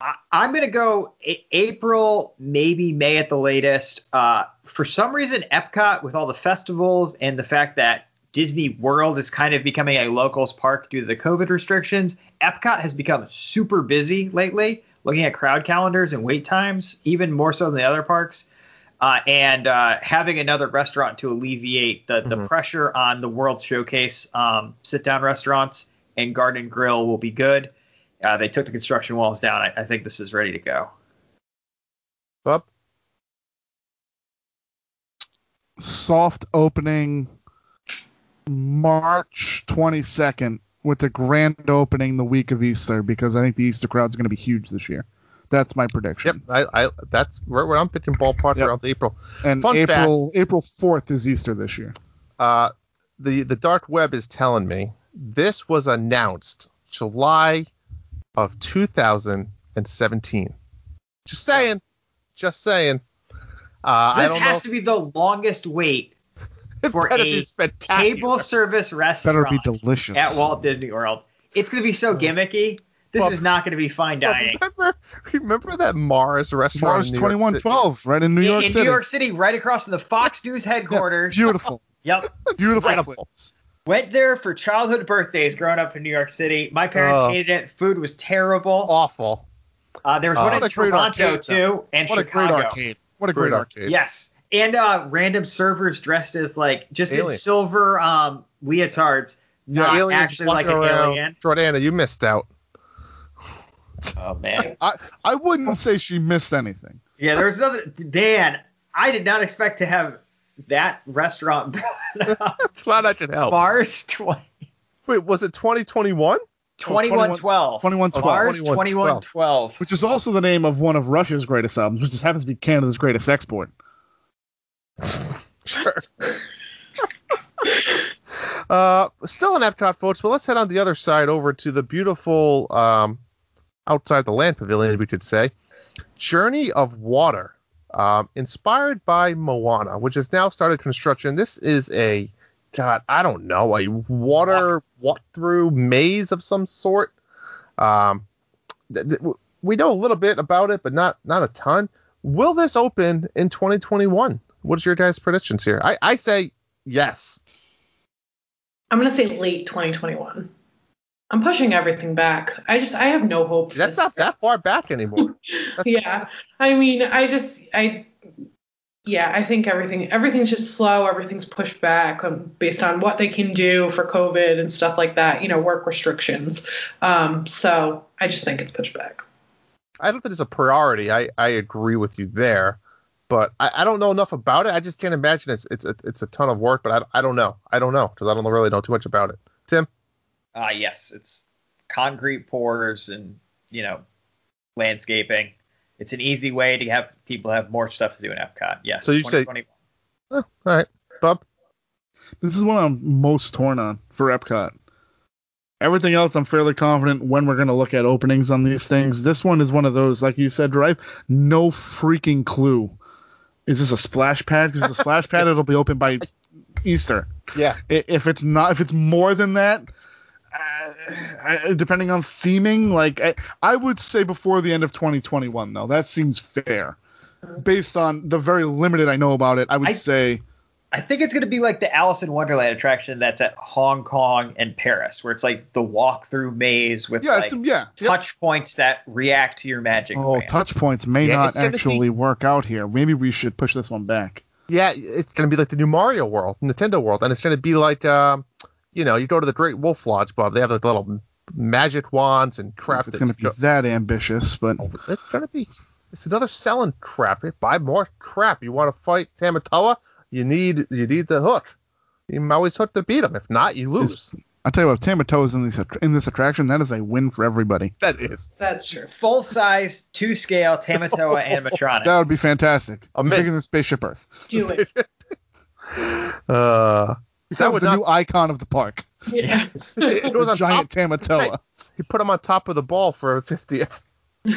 I- I'm gonna go a- April, maybe May at the latest. Uh, for some reason, Epcot, with all the festivals and the fact that Disney World is kind of becoming a locals park due to the COVID restrictions, Epcot has become super busy lately. Looking at crowd calendars and wait times, even more so than the other parks. Uh, and uh, having another restaurant to alleviate the, the Mhm. pressure on the World Showcase um, sit down restaurants and Garden Grill will be good. Uh, they took the construction walls down. I, I think this is ready to go. Bub? Soft opening March 22nd with the grand opening the week of Easter because I think the Easter crowd's going to be huge this year. That's my Yep. prediction. I, I that's where, where I'm pitching ballpark Yep. around April. And Fun April April 4th is Easter this year. Uh, the the dark web is telling me this was announced July of 2017. Just saying, just saying. Uh, I this don't has know. to be the longest wait if for it better a be table service restaurant. Better restaurant be delicious. at Walt Disney World. It's going to be so gimmicky. This Well, is not going to be fine Well, dining. Remember, remember that Mars restaurant Mars in New York City? 2112 right in New in York in City. In New York City, right across from the Fox News Yeah, headquarters. beautiful. Yep. Beautiful. Incredible. place. Went there for childhood birthdays growing up in New York City. My parents Oh. hated it. Food was terrible. Awful. Uh, there was Oh. one What in Toronto arcade, though. too, and What a great arcade. What a great, Great arcade. arcade. Yes, and uh, random servers dressed as like just in silver um, leotards, not aliens actually like walking an around. alien. Jordana, you missed out. Oh man. I, I wouldn't say she missed anything. Yeah, there was another Dan. I did not expect to have that restaurant brought up. Glad I could help. Mars 20, Wait, was it 2021? 2112. 2112. Mars 2112. 2112. Which is also the name of one of Rush's greatest albums, which just happens to be Canada's greatest export. Sure. uh, still in Epcot, folks, but let's head on the other side over to the beautiful, um, outside the land pavilion, we could say, Journey of Water, um, inspired by Moana, which has now started construction. This is a, God, I don't know, a water walk-through maze of some sort. Um, th- th- we know a little bit about it, but not not a ton. Will this open in 2021? What's your guys' predictions here? I, I say yes. I'm gonna say late 2021. I'm pushing everything back. I just I have no hope. That's not that far back anymore. yeah. I mean, I just I yeah, I think everything everything's just slow. Everything's pushed back um, based on what they can do for COVID and stuff like that. You know, work restrictions. Um, so I just think it's pushed back. I don't think it's a priority. I, I agree with you there, but I, I don't know enough about it. I just can't imagine it's it's a, it's a ton of work. But I, I don't know. I don't know because I don't really know too much about it. Tim, Uh, yes, it's concrete pours and you know landscaping. It's an easy way to have people have more stuff to do in Epcot. Yes. So you say- oh, all right, Bob. This is one I'm most torn on for Epcot. Everything else, I'm fairly confident when we're going to look at openings on these things. This one is one of those, like you said, Drive. No freaking clue. Is this a splash pad? If it's a splash pad, it'll be open by Easter. Yeah. If it's not, if it's more than that, uh, depending on theming, like I, I would say before the end of 2021, though. That seems fair. Based on the very limited I know about it, I would I- say I think it's going to be like the Alice in Wonderland attraction that's at Hong Kong and Paris, where it's like the walk-through maze with yeah, like it's, yeah. touch points that react to your magic. Oh, band. touch points may Yeah, not actually be- work out here. Maybe we should push this one back. Yeah, it's gonna be like the new Mario World, Nintendo World, and it's gonna be like, um, you know, you go to the Great Wolf Lodge, Bob. They have like little magic wands and crap. it's going to be that ambitious, but It's gonna be. It's another selling crap. Buy more crap. You want to fight Tamatoa? You need you need the hook. You always hook to beat him. If not, you lose. I'll tell you what, Tamatoa is in this in this attraction. That is a win for everybody. that is. That's true. Full size, two scale Tamatoa animatronic. That would be fantastic. A mint. Bigger than Spaceship Earth. Do it. Uh, That that was would the not. new icon of the park. Yeah. it was The on giant top. Tamatoa. He put him on top of the ball for a 50th. and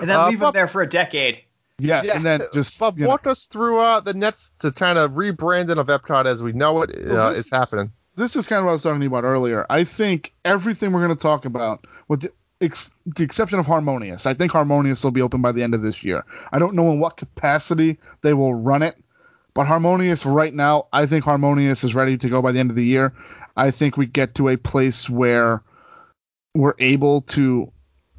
then Uh, leave Bob- them there for a decade. Yes, Yeah, and then just Bob, you know, walk us through uh, the next to kind of rebranding of Epcot as we know it uh, Well, this is is- happening. this is kind of what I was talking about earlier. I think everything we're going to talk about, with the, ex- the exception of Harmonious, I think Harmonious will be open by the end of this year. I don't know in what capacity they will run it, but Harmonious right now, I think Harmonious is ready to go by the end of the year. I think we get to a place where we're able to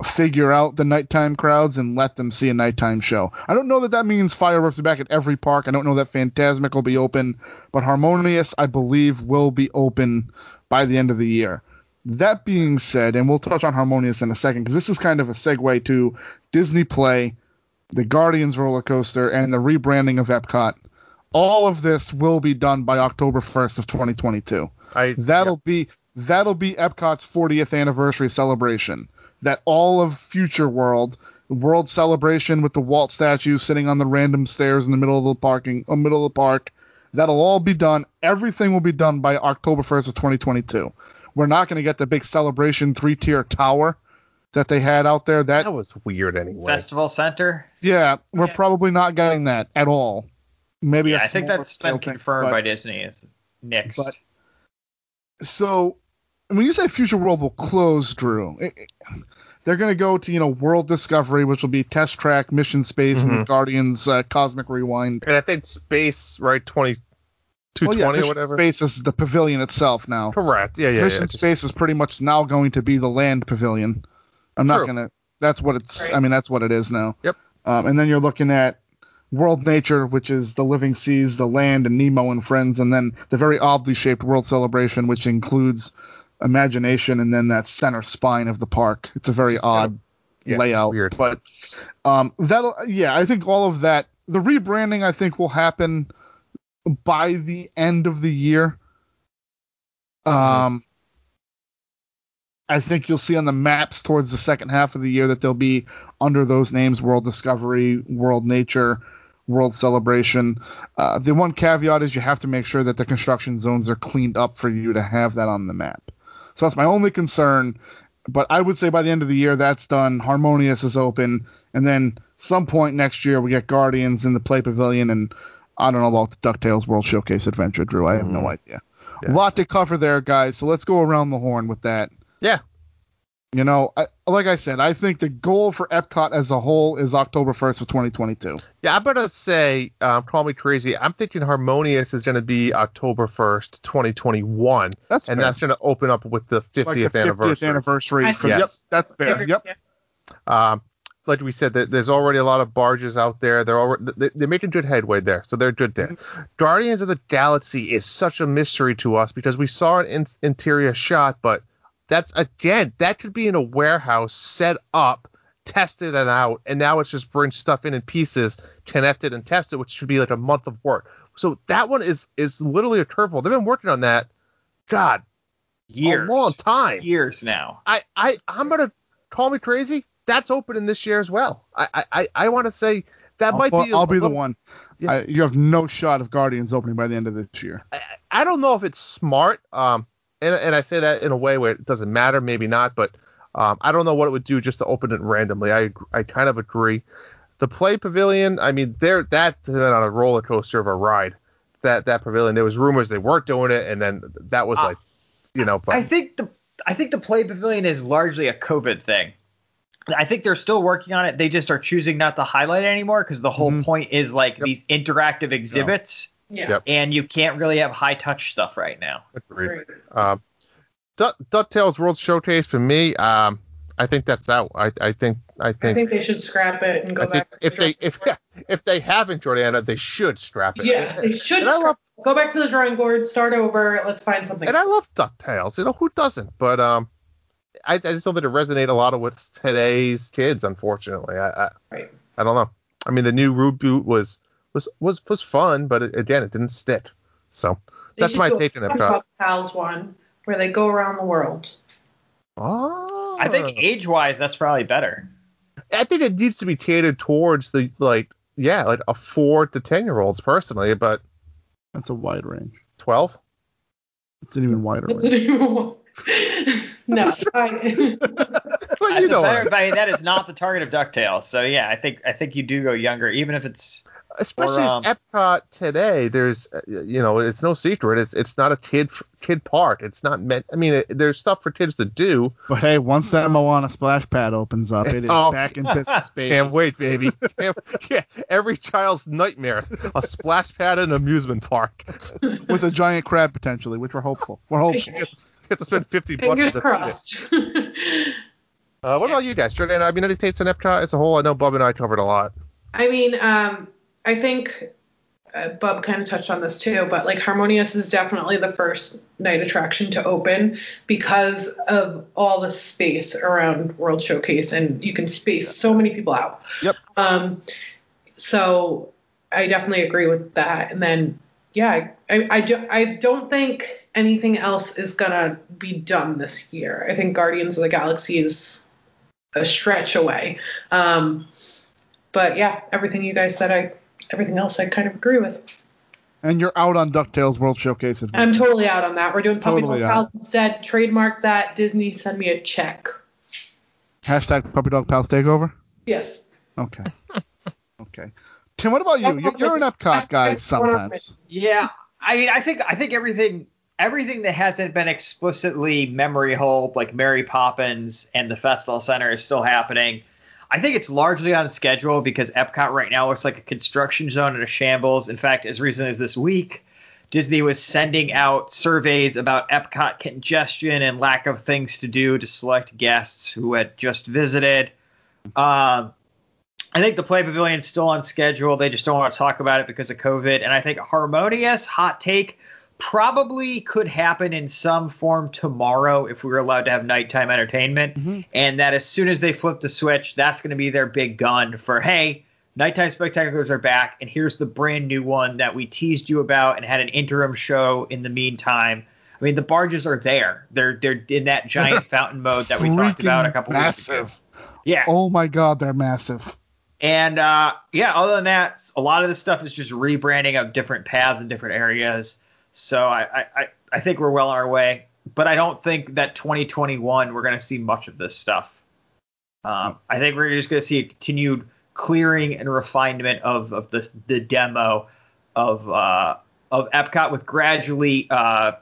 figure out the nighttime crowds and let them see a nighttime show. I don't know that that means fireworks are back at every park. I don't know that Fantasmic will be open, but Harmonious, I believe, will be open by the end of the year. That being said, and we'll touch on Harmonious in a second because this is kind of a segue to Disney Play, the Guardians roller coaster, and the rebranding of Epcot. All of this will be done by October 1st of 2022. I That'll be that'll be Epcot's 40th anniversary celebration. That all of Future World, World Celebration with the Walt statue sitting on the random stairs in the middle of the parking, uh, middle of the park, that'll all be done. Everything will be done by October 1st of 2022. We're not going to get the big celebration three-tier tower that they had out there. That that was weird anyway. Festival Center. yeah, we're Yeah. probably not getting that at all. Maybe Yeah, a I think that's scale been thing, confirmed but- by Disney. Is next. but- so when you say Future World will close, Drew, it, it- they're going to go to you know World Discovery, which will be Test Track, Mission Space, and Mhm. Guardians uh, Cosmic Rewind. and I think space right twenty two Well, yeah, or whatever. Space is the pavilion itself now. Correct. Yeah, yeah, Mission yeah. Space is pretty much now going to be the land pavilion. I'm not gonna. That's what it's. Right. I mean, that's what it is now. Yep. Um, and then you're looking at World Nature, which is the living seas, the land, and Nemo and friends, and then the very oddly shaped World Celebration, which includes Imagination, and then that center spine of the park. It's a very It's odd yeah, layout. weird. But um, that'll. Yeah, I think all of that. The rebranding, I think, will happen by the end of the year. Um, I think you'll see on the maps towards the second half of the year that they'll be under those names: World Discovery, World Nature, World Celebration. Uh, the one caveat is you have to make sure that the construction zones are cleaned up for you to have that on the map. So that's my only concern. But I would say by the end of the year that's done. Harmonious is open, and then some point next year we get Guardians in the Play Pavilion, and I don't know about the Ducktales World Showcase Adventure, Drew. I have no mm-hmm. idea. Yeah. A lot to cover there, guys. So let's go around the horn with that. Yeah. You know, I, like I said, I think the goal for Epcot as a whole is October 1st of 2022. Yeah, I'm gonna say, um, call me crazy. I'm thinking Harmonious is gonna be October 1st, 2021, That's and fair. that's gonna open up with the 50th, like the 50th anniversary. anniversary. For- think Yep, that's fair. Yep. Um, like we said, there's already a lot of barges out there. They're already they- they're making good headway there, so they're good there. Guardians of the Galaxy is such a mystery to us because we saw an in- interior shot, but that's again that could be in a warehouse set up, tested and out, and now it's just bring stuff in in pieces, connected and tested, which should be like a month of work. So that one is is literally a curveball. They've been working on that, God, Years. a long time. Years now. I I I'm gonna call me crazy. That's opening this year as well. I I I, I want to say that I'll, might be. I'll a be the little- one. Yeah. I, you have no shot of Guardians opening by the end of this year. I, I don't know if it's smart. Um, and and I say that in a way where it doesn't matter, maybe not, but um, I don't know what it would do just to open it randomly. I I kind of agree. The play pavilion, I mean, there that's been on a roller coaster of a ride. That that pavilion, there was rumors they weren't doing it, and then that was Uh, like, you know, but I think the I think the play pavilion is largely a COVID thing. I think they're still working on it. They just are choosing not to highlight it anymore because the whole Mhm. point is like Yep. these interactive exhibits, Yeah. Yep. and you can't really have high touch stuff right now. agreed. Great. Um, Du- DuckTales World Showcase for me, um, I think that's out. I I think I think I think. think they should scrap it and go I think back. if to they if drawing if they haven't Jordana, they should scrap it. yeah, they should scrap- love go back to the drawing board, start over. Let's find something. and I love DuckTales. You know who doesn't? But um, I, I just don't think it resonate a lot of with today's kids. Unfortunately, I I, Right. I don't know. I mean, the new reboot was was was was fun, but it, again, it didn't stick. So They that's my take on it. SpongeBob Pals one where they go around the world. Oh, I think age wise, that's probably better. I think it needs to be catered towards the like yeah like a four to ten year olds personally, but That's a wide range. twelve. It's an even wider That's range. an even no. I, Well, you know, better, I mean, that is not the target of Ducktales. So yeah, I think I think you do go younger, even if it's especially Or, um, as Epcot today. There's uh, you know it's no secret. It's it's not a kid kid park. It's not meant. I mean, it, there's stuff for kids to do. But hey, once that Moana splash pad opens up, it is Oh. back in business, baby. Can't wait, baby. Can't- yeah, every child's nightmare. A splash pad in an amusement park. With a giant crab potentially, which we're hopeful. We're hopeful. You have to spend 50 bucks. fingers to crossed. Uh, what about you guys, Jordan? I mean, any takes on Epcot as a whole? I know Bob and I covered a lot. I mean, um, I think uh, Bub kind of touched on this too, but like Harmonious is definitely the first night attraction to open because of all the space around World Showcase, and you can space so many people out. Yep. Um, so I definitely agree with that. And then, yeah, I, I, I, do, I don't think anything else is gonna be done this year. I think Guardians of the Galaxy is a stretch away. Um, but yeah, everything you guys said, I everything else I kind of agree with. And you're out on DuckTales World Showcase. as. I'm totally out on that. We're doing Puppy Totally Dog out. Pals instead. Trademark that. Disney, send me a check. Hashtag Puppy Dog Pals Takeover. Yes. Okay. okay. Tim, what about you? You're, you're an Epcot guy sometimes. Yeah, I mean, I think I think everything everything that hasn't been explicitly memory hold, like Mary Poppins and the Festival Center, is still happening. I think it's largely on schedule because Epcot right now looks like a construction zone and a shambles. In fact, as recent as this week, Disney was sending out surveys about Epcot congestion and lack of things to do to select guests who had just visited. Um, I think the Play Pavilion's still on schedule. They just don't want to talk about it because of COVID. And I think Harmonious, hot take, probably could happen in some form tomorrow if we were allowed to have nighttime entertainment. Mhm. And that as soon as they flip the switch, that's going to be their big gun for, hey, nighttime spectaculars are back. And here's the brand new one that we teased you about and had an interim show in the meantime. I mean, the barges are there. They're they're in that giant fountain mode that we talked about a couple weeks ago. massive. Yeah. Oh my God, they're massive. And uh, yeah, other than that, a lot of this stuff is just rebranding of different paths and different areas. So I, I, I- think we're well on our way. But I don't think that 2021 we're going to see much of this stuff. Um, I think we're just going to see a continued clearing and refinement of, of this, the demo of uh, of Epcot with gradually uh,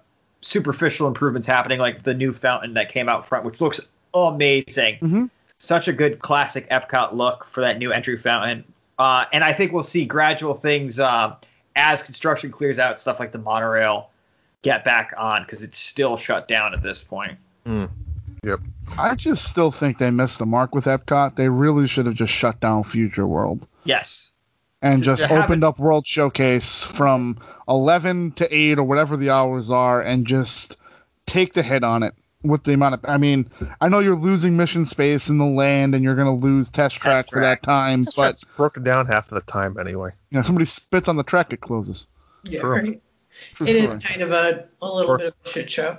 superficial improvements happening, like the new fountain that came out front, which looks amazing Mhm. such a good classic Epcot look for that new entry fountain. Uh, and I think we'll see gradual things um, as construction clears out, stuff like the monorail get back on because it's still shut down at this point. Hmm. Yep. I just still think they missed the mark with Epcot. They really should have just shut down Future World Yes. and To- just to have opened up World Showcase from 11 to 8 or whatever the hours are and just take the hit on it. With the amount of. I mean, I know you're losing mission space in the land, and you're going to lose test track for that time, Test but track's broken down half of the time anyway. you know, somebody spits on the track, it closes. Yeah, True. right. True It story. is kind of a, a little Sure. bit of a shit show.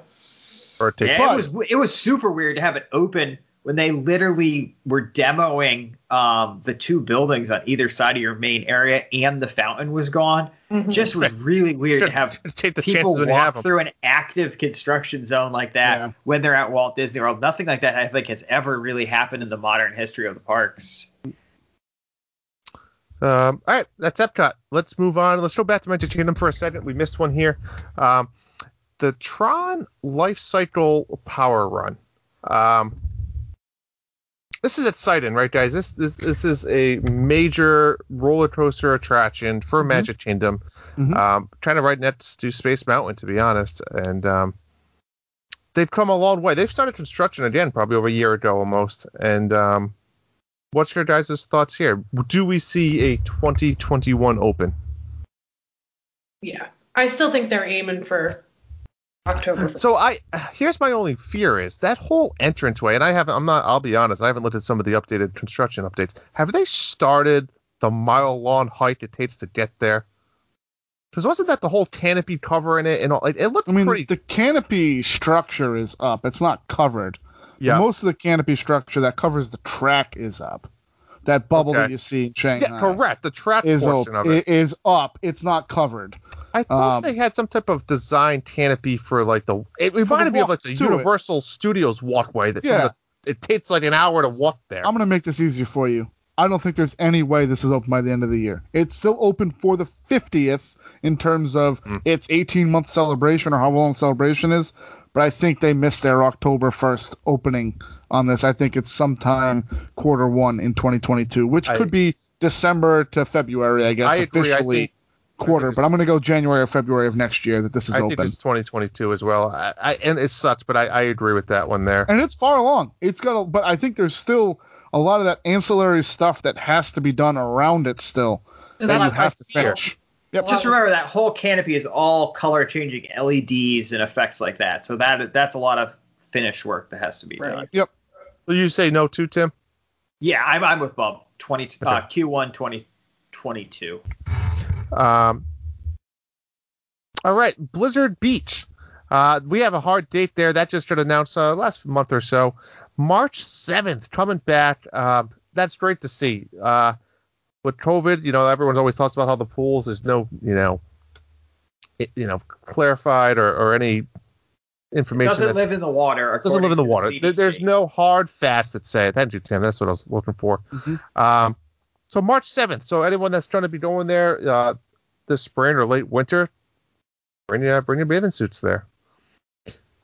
Or it Yeah, it was it was super weird to have it open when they literally were demoing um, the two buildings on either side of your main area and the fountain was gone. Mhm. Just was really weird to have take the people chances have walk them. through an active construction zone like that Yeah. when they're at Walt Disney World. Nothing like that I think has ever really happened in the modern history of the parks. Um, all right, that's Epcot. Let's move on. Let's go back to Magic Kingdom for a second. We missed one here. Um, the Tron Lightcycle Power Run. Um, this is at Sidon, right, guys? This this this is a major roller coaster attraction for Mhm. Magic Kingdom. Mhm. Um, kind of right next to Space Mountain, to be honest, and um, they've come a long way. They've started construction again, probably over a year ago almost, and um, what's your guys' thoughts here? Do we see a 2021 open? Yeah. I still think they're aiming for October. So I here's my only fear is that whole entranceway, and I haven't. I'm not. I'll be honest. I haven't looked at some of the updated construction updates. Have they started the mile long hike it takes to get there? Because wasn't that the whole canopy covering it and all? Like, it looked I mean, pretty. the canopy structure is up. It's not covered. yeah. Most of the canopy structure that covers the track is up. That bubble Okay. that you see in Shanghai yeah, correct. The track is portion up. of it. It is up. It's not covered. I thought um, they had some type of design canopy for like the. It reminded me of like the to it. Universal Studios walkway. That Yeah. the, it takes like an hour to walk there. I'm gonna make this easier for you. I don't think there's any way this is open by the end of the year. It's still open for the 50th in terms of Mm. its 18 month celebration or how long the celebration is, but I think they missed their October 1st opening on this. I think it's sometime quarter one in 2022, which I- could be December to February, I guess, I agree. I officially think- quarter. But I'm gonna go January or February of next year that this is I think open. it's 2022 as well. I, I, and it sucks, but I, I agree with that one there. and it's far along. It's got, a, but I think there's still a lot of that ancillary stuff that has to be done around it still Is that that you have to feel? finish. Yep. Just remember that whole canopy is all color changing LEDs and effects like that. So that that's a lot of finished work that has to be done. Yep. Will you say no to Tim? Yeah, I'm, I'm with Bob. 20 uh, Okay. Q1 2022. Um, all right, Blizzard Beach. Uh, we have a hard date there. That just got announced uh, last month or so. March 7th, coming back. Uh, that's great to see. Uh, with COVID, you know, everyone always talks about how the pools there's no, you know, it, you know, clarified or, or any information. Doesn't live in the water. doesn't live in the water. There's no hard facts that say it. Thank you, Tim. That's what I was looking for. Mhm. Um, so March 7th. So anyone that's trying to be going there uh, this spring or late winter, bring your bring your bathing suits there.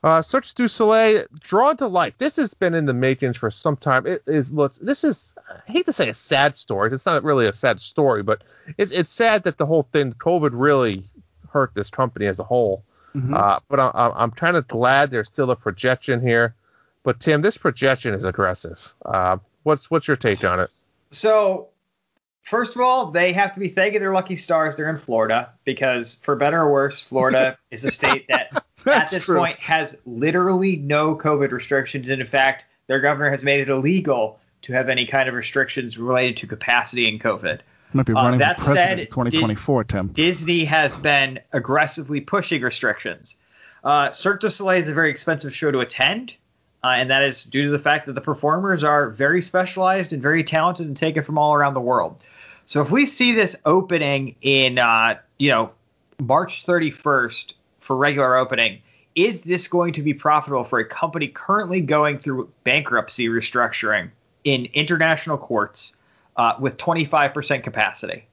Uh, Cirque du Soleil, Drawn to Life. This has been in the makings for some time. It is looks. This is I hate to say a sad story. It's not really a sad story, but it's it's sad that the whole thing, COVID, really hurt this company as a whole. Mhm. Uh, but I, I- I'm kind of glad there's still a projection here. But Tim, this projection is aggressive. Uh, what's what's your take on it? So, first of all, they have to be thanking their lucky stars they're in Florida because, for better or worse, Florida is a state that at this true. point has literally no COVID restrictions. And in fact, their governor has made it illegal to have any kind of restrictions related to capacity in COVID. Might be Uh, that for president said, in 2024, Tim. Disney has been aggressively pushing restrictions. Uh, Cirque du Soleil is a very expensive show to attend, uh, and that is due to the fact that the performers are very specialized and very talented and taken from all around the world. So if we see this opening in, uh, you know, March 31st for regular opening, is this going to be profitable for a company currently going through bankruptcy restructuring in international courts uh, with 25% capacity?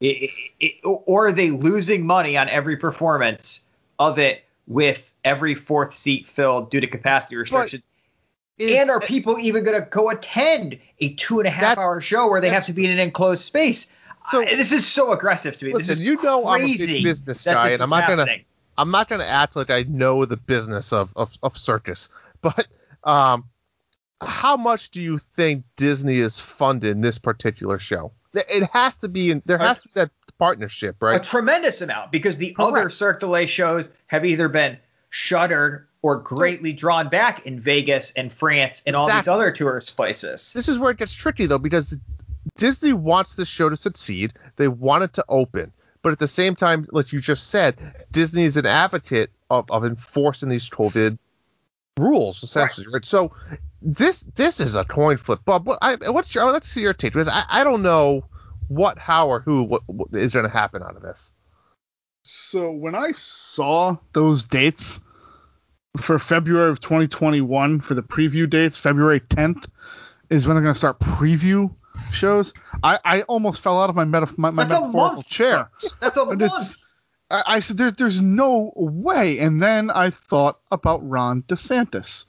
it, it, or are they losing money on every performance of it with every fourth seat filled due to capacity restrictions? Is- and are people even going to go attend a two and a half hour show where they have to be in an enclosed space? So- I- this is so aggressive to me. Listen, this is you know I'm a big business guy, and I'm not gonna- I'm not going to act like I know the business of, of, of circus, but um, how much do you think Disney is funding this particular show? It has to be in, there has to be that partnership, right? a tremendous amount because the Correct. other Cirque du Soleil shows have either been shuttered or greatly drawn back in Vegas and France and all these other tourist places. This is where it gets tricky though, because Disney wants this show to succeed. They want it to open, but at the same time, like you just said, Disney is an advocate of, of enforcing these COVID rules essentially. Right. So this this is a coin flip. Bob, what, I, what's your let's see your take because I, I don't know what, how, or who what, what is going to happen out of this. So when I saw those dates for February of 2021 for the preview dates, February 10th is when they're going to start preview shows. I, I almost fell out of my metaf- my, my That's a metaphorical month. chair. That's a And month. it's, I, I said, there's there's no way. And then I thought about Ron DeSantis,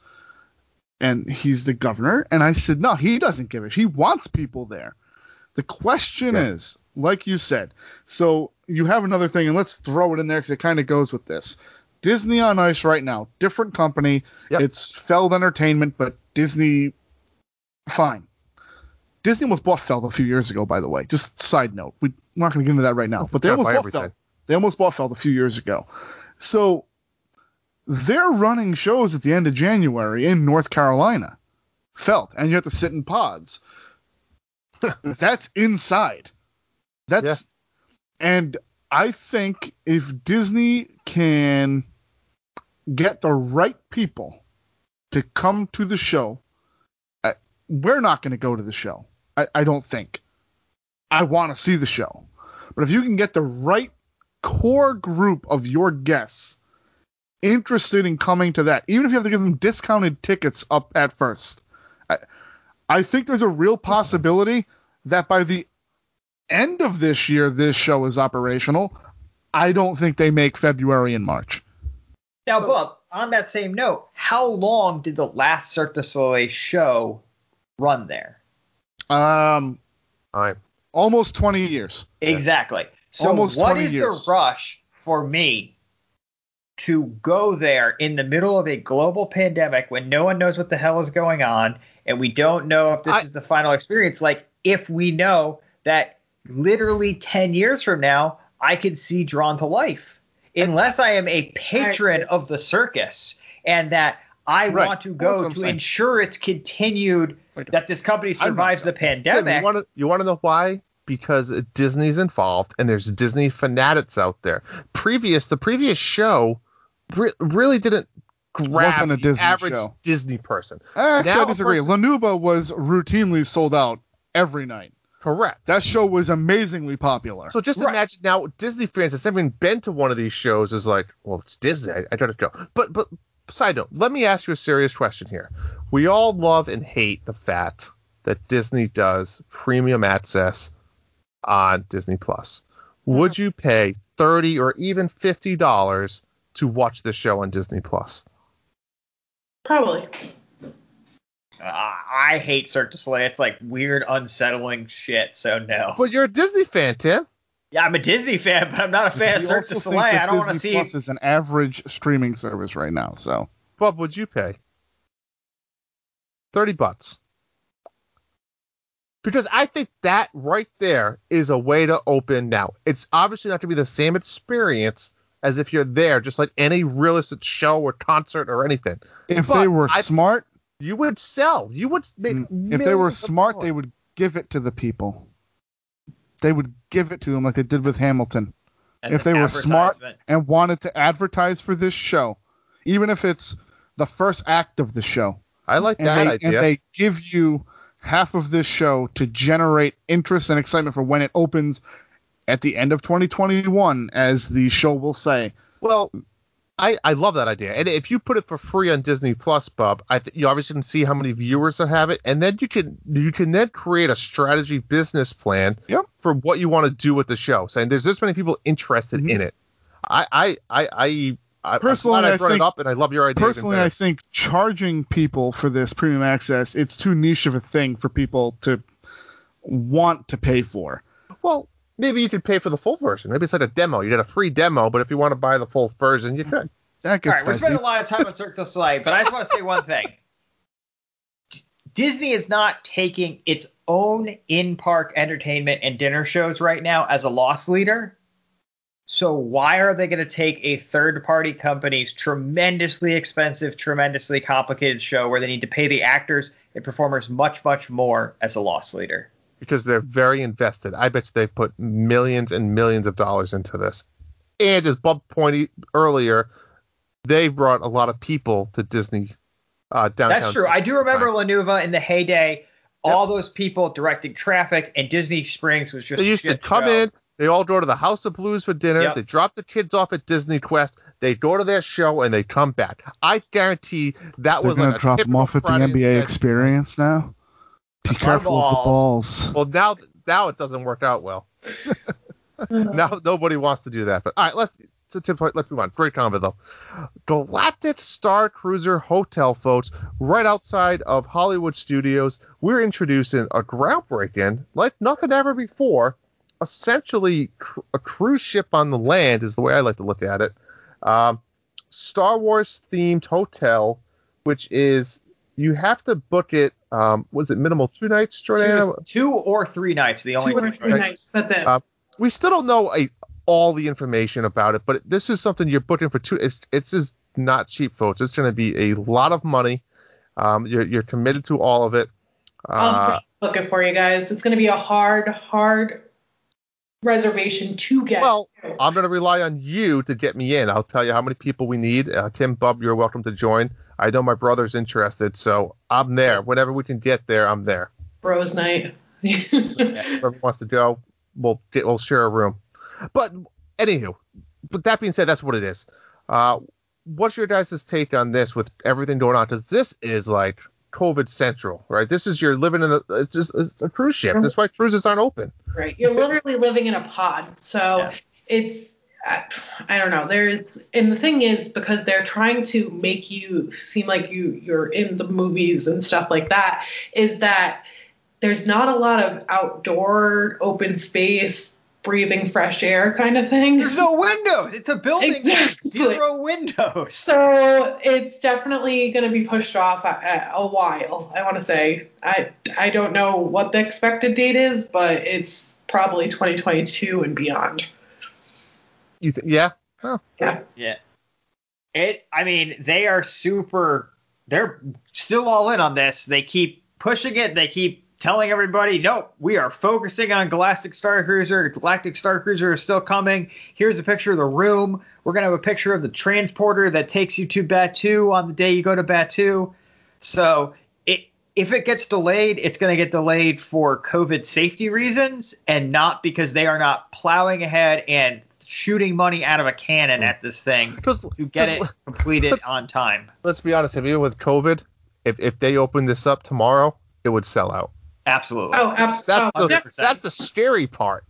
and he's the governor. And I said, no, he doesn't give it. He wants people there. The question Yeah. is, like you said, so you have another thing, and let's throw it in there because it kind of goes with this. Disney on Ice right now, different company. Yep. It's Feld Entertainment, but Disney, fine. Disney almost bought Feld a few years ago, by the way. Just side note, we, we're not going to get into that right now, oh, but they almost bought everything. Feld. They almost bought Feld a few years ago. So they're running shows at the end of January in North Carolina. Feld, and you have to sit in pods. That's inside. That's and I think if Disney can get the right people to come to the show, we're not going to go to the show. I, I don't think. I want to see the show. But if you can get the right core group of your guests interested in coming to that, even if you have to give them discounted tickets up at first, I, I think there's a real possibility that by the end of this year, this show is operational. I don't think they make February and March. Now, Bob, on that same note, how long did the last Cirque du Soleil show run there? Um, All right. almost 20 years. Exactly. So Almost what 20 is years. the rush for me to go there in the middle of a global pandemic when no one knows what the hell is going on and we don't know if this I- is the final experience? Like if we know that literally 10 years from now I could see Drawn to Life. Unless I am a patron of the circus and that I Right. want to go to saying. ensure it's continued Wait. that this company survives the Tim, pandemic. you want to you want to know why? Because Disney's involved and there's Disney fanatics out there. Previous the previous show re- really didn't grab Wasn't a the Disney average show. Disney person. Actually, Now I a disagree. person- La Nouba was routinely sold out every night. Correct. That show was amazingly popular. So just Right. imagine now Disney fans that's never even been to one of these shows is like, well, it's Disney. I, I try to go. But but side note, let me ask you a serious question here. We all love and hate the fact that Disney does premium access on Disney Plus. Mm-hmm. Would you pay thirty or even fifty dollars to watch this show on Disney Plus? Probably. Uh, I hate Cirque du Soleil. It's like weird, unsettling shit. So no. But you're a Disney fan, Tim. Yeah, I'm a Disney fan, but I'm not a fan of He Cirque du Soleil. that I don't want to see. Plus is an average streaming service right now. So Bob, would you pay? Thirty bucks. Because I think that right there is a way to open now. It's obviously not going to be the same experience as if you're there, just like any realistic show or concert or anything. if But they were I- smart, You would sell. You would make. Mm, if they were smart, dollars. they would give it to the people. They would give it to them like they did with Hamilton. And if they were smart and wanted to advertise for this show, even if it's the first act of the show, I like and that they, idea. and they give you half of this show to generate interest and excitement for when it opens at the end of 2021, as the show will say. Well, I, I love that idea. And if you put it for free on Disney Plus, Bub, I th- you obviously can see how many viewers that have it, and then you can you can then create a strategy business plan Yep. for what you want to do with the show. Saying there's this many people interested Mhm. in it. I I I I, I Personally, I'm glad I I brought think- it up, and I love your idea. Personally. I think charging people for this premium access, it's too niche of a thing for people to want to pay for. well maybe you could pay for the full version. Maybe it's like a demo. You get a free demo, but if you want to buy the full version, you could. That All gets right, we're spending a lot of time on Cirque du Soleil, but I just want to say one thing. Disney is not taking its own in-park entertainment and dinner shows right now as a loss leader. So why are they going to take a third party company's tremendously expensive, tremendously complicated show where they need to pay the actors and performers much, much more as a loss leader? Because they're very invested. I bet you they put millions and millions of dollars into this. And as Bob pointed earlier, they brought a lot of people to Disney uh, downtown. That's true. I do remember Right. La Nouba in the heyday. All those people directing traffic, and Disney Springs was just. They used to come show. in. They all go to the House of Blues for dinner. Yep. They drop the kids off at Disney Quest. They go to their show and they come back. I guarantee that They're was gonna like a drop them off at the NBA event. experience now. Be Our careful of the balls. Well, now now it doesn't work out well. now nobody wants to do that. But all right, let's so Tim, let's move on. Great combo though. Galactic Star Cruiser Hotel, folks, right outside of Hollywood Studios. We're introducing a groundbreaking, like nothing ever before. Essentially, cr- a cruise ship on the land is the way I like to look at it. Um, Star Wars themed hotel, which is you have to book it. Um, was it minimal two nights, Jordana? Two, two or three nights, the only Two or three choices. nights. That's it. Uh, we still don't know a, all the information about it, but this is something you're booking for two. It's it's just not cheap, folks. It's going to be a lot of money. Um, you're you're committed to all of it. Uh, I'll book it for you guys. It's going to be a hard, hard reservation to get. well, I'm going to rely on you to get me in. I'll tell you how many people we need. Uh, Tim, Bub, you're welcome to join. I know my brother's interested, so I'm there. Whenever we can get there, I'm there. Bros night. Whoever wants to go, we'll get we'll share a room. But anywho, but that being said, that's what it is. Uh, what's your guys' take on this with everything going on? Because this is like COVID central, right? This is you're living in the it's just it's a cruise ship. That's why cruises aren't open. right. You're literally living in a pod. So Yeah. it's, I, don't know. There's, and the thing is, because they're trying to make you seem like you you're in the movies and stuff like that, is that there's not a lot of outdoor open space, breathing fresh air kind of thing. There's no windows. It's a building with Exactly. zero windows. So it's definitely going to be pushed off a, a while. I want to say I I don't know what the expected date is, but it's probably 2022 and beyond. You th- yeah? Oh, Yeah. Yeah. It. I mean, they are super. They're still all in on this. They keep pushing it. They keep telling everybody, no, we are focusing on Galactic Star Cruiser. Galactic Star Cruiser is still coming. Here's a picture of the room. We're gonna have a picture of the transporter that takes you to Batuu on the day you go to Batuu. So it. If it gets delayed, it's going to get delayed for COVID safety reasons and not because they are not plowing ahead and shooting money out of a cannon hmm. at this thing Just- to get just- it completed on time. let's be honest. Even with COVID, if if they open this up tomorrow, it would sell out. Absolutely. Oh, absolutely. That's Oh, the 100%. that's the scary part.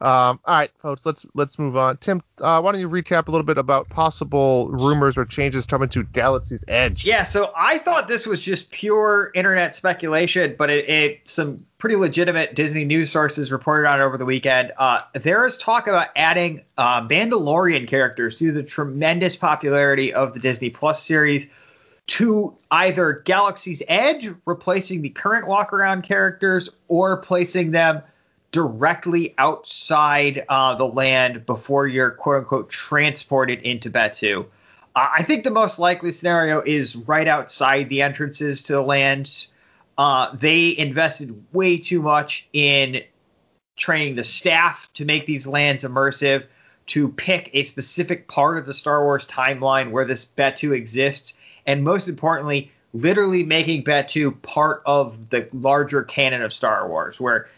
Um, all right, folks, let's let's move on. Tim, uh, why don't you recap a little bit about possible rumors or changes coming to Galaxy's Edge? Yeah, so I thought this was just pure internet speculation, but it, it some pretty legitimate Disney news sources reported on it over the weekend. Uh, there is talk about adding uh, Mandalorian characters due to the tremendous popularity of the Disney Plus series to either Galaxy's Edge, replacing the current walk around characters, or placing them directly outside uh, the land before you're quote unquote transported into Batuu. Uh, I think the most likely scenario is right outside the entrances to the land. Uh, they invested way too much in training the staff to make these lands immersive, to pick a specific part of the Star Wars timeline where this Batuu exists, and most importantly, literally making Batuu part of the larger canon of Star Wars, where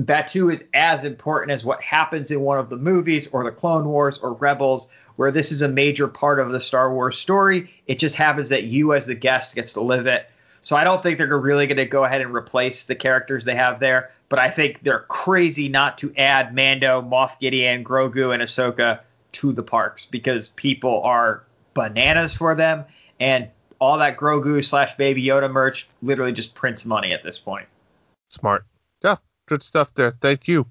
Batuu is as important as what happens in one of the movies or the Clone Wars or Rebels, where this is a major part of the Star Wars story. It just happens that you, as the guest, gets to live it. So I don't think they're really going to go ahead and replace the characters they have there, but I think they're crazy not to add Mando, Moff Gideon, Grogu, and Ahsoka to the parks because people are bananas for them, and all that Grogu slash Baby Yoda merch literally just prints money at this point. Smart. Yeah, good stuff there. Thank you.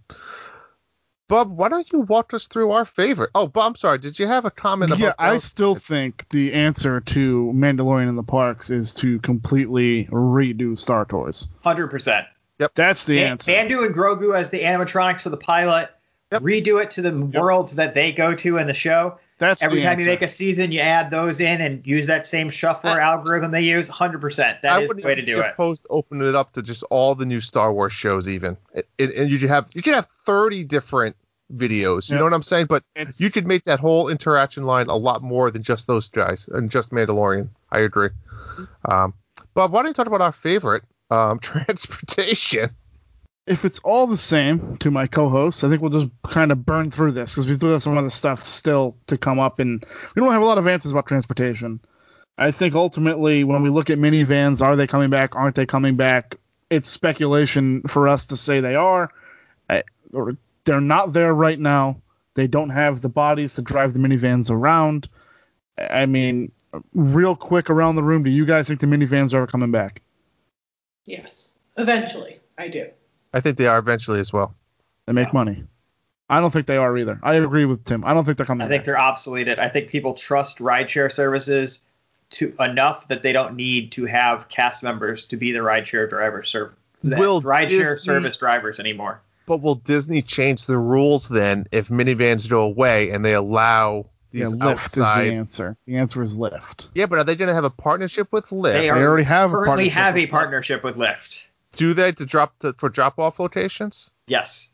Bob, why don't you walk us through our favorite? Oh, Bob, I'm sorry. Did you have a comment about Yeah, I still think the answer to Mandalorian in the parks is to completely redo Star Tours. Hundred percent. Yep. That's the Man- answer. Mando and Grogu as the animatronics for the pilot. Yep. redo it to the worlds that they go to in the show. That's Every the time you make a season, you add those in and use that same shuffler algorithm they use. 100%. That I is the way to do it. opposed to opening it up to just all the new Star Wars shows, even. It, it- and you could have you could have 30 different videos. You Yeah. know what I'm saying? But It's- you could make that whole interaction line a lot more than just those guys and just Mandalorian. I agree. Um, but why don't you talk about our favorite um, transportation? If it's all the same to my co-hosts, I think we'll just kind of burn through this because we still have some other stuff still to come up, and we don't have a lot of answers about transportation. I think ultimately, when we look at minivans, are they coming back? Aren't they coming back? It's speculation for us to say they are. I, or they're not there right now. They don't have the bodies to drive the minivans around. I mean, real quick around the room, do you guys think the minivans are coming back? Yes. Eventually, I do. I think they are eventually as well. They make money. I don't think they are either. I agree with Tim. I don't think they're coming I think back. they're obsoleted. I think people trust rideshare services to enough that they don't need to have cast members to be the rideshare driver serv- the Will rideshare Disney- service drivers anymore. But will Disney change the rules then if minivans go away and they allow Yeah, these Lyft outside? is the answer. The answer is Lyft. Yeah, but are they going to have a partnership with Lyft? They, are already have a currently partnership have a with Lyft. partnership with Lyft. Do they to drop to, for drop off locations? Yes.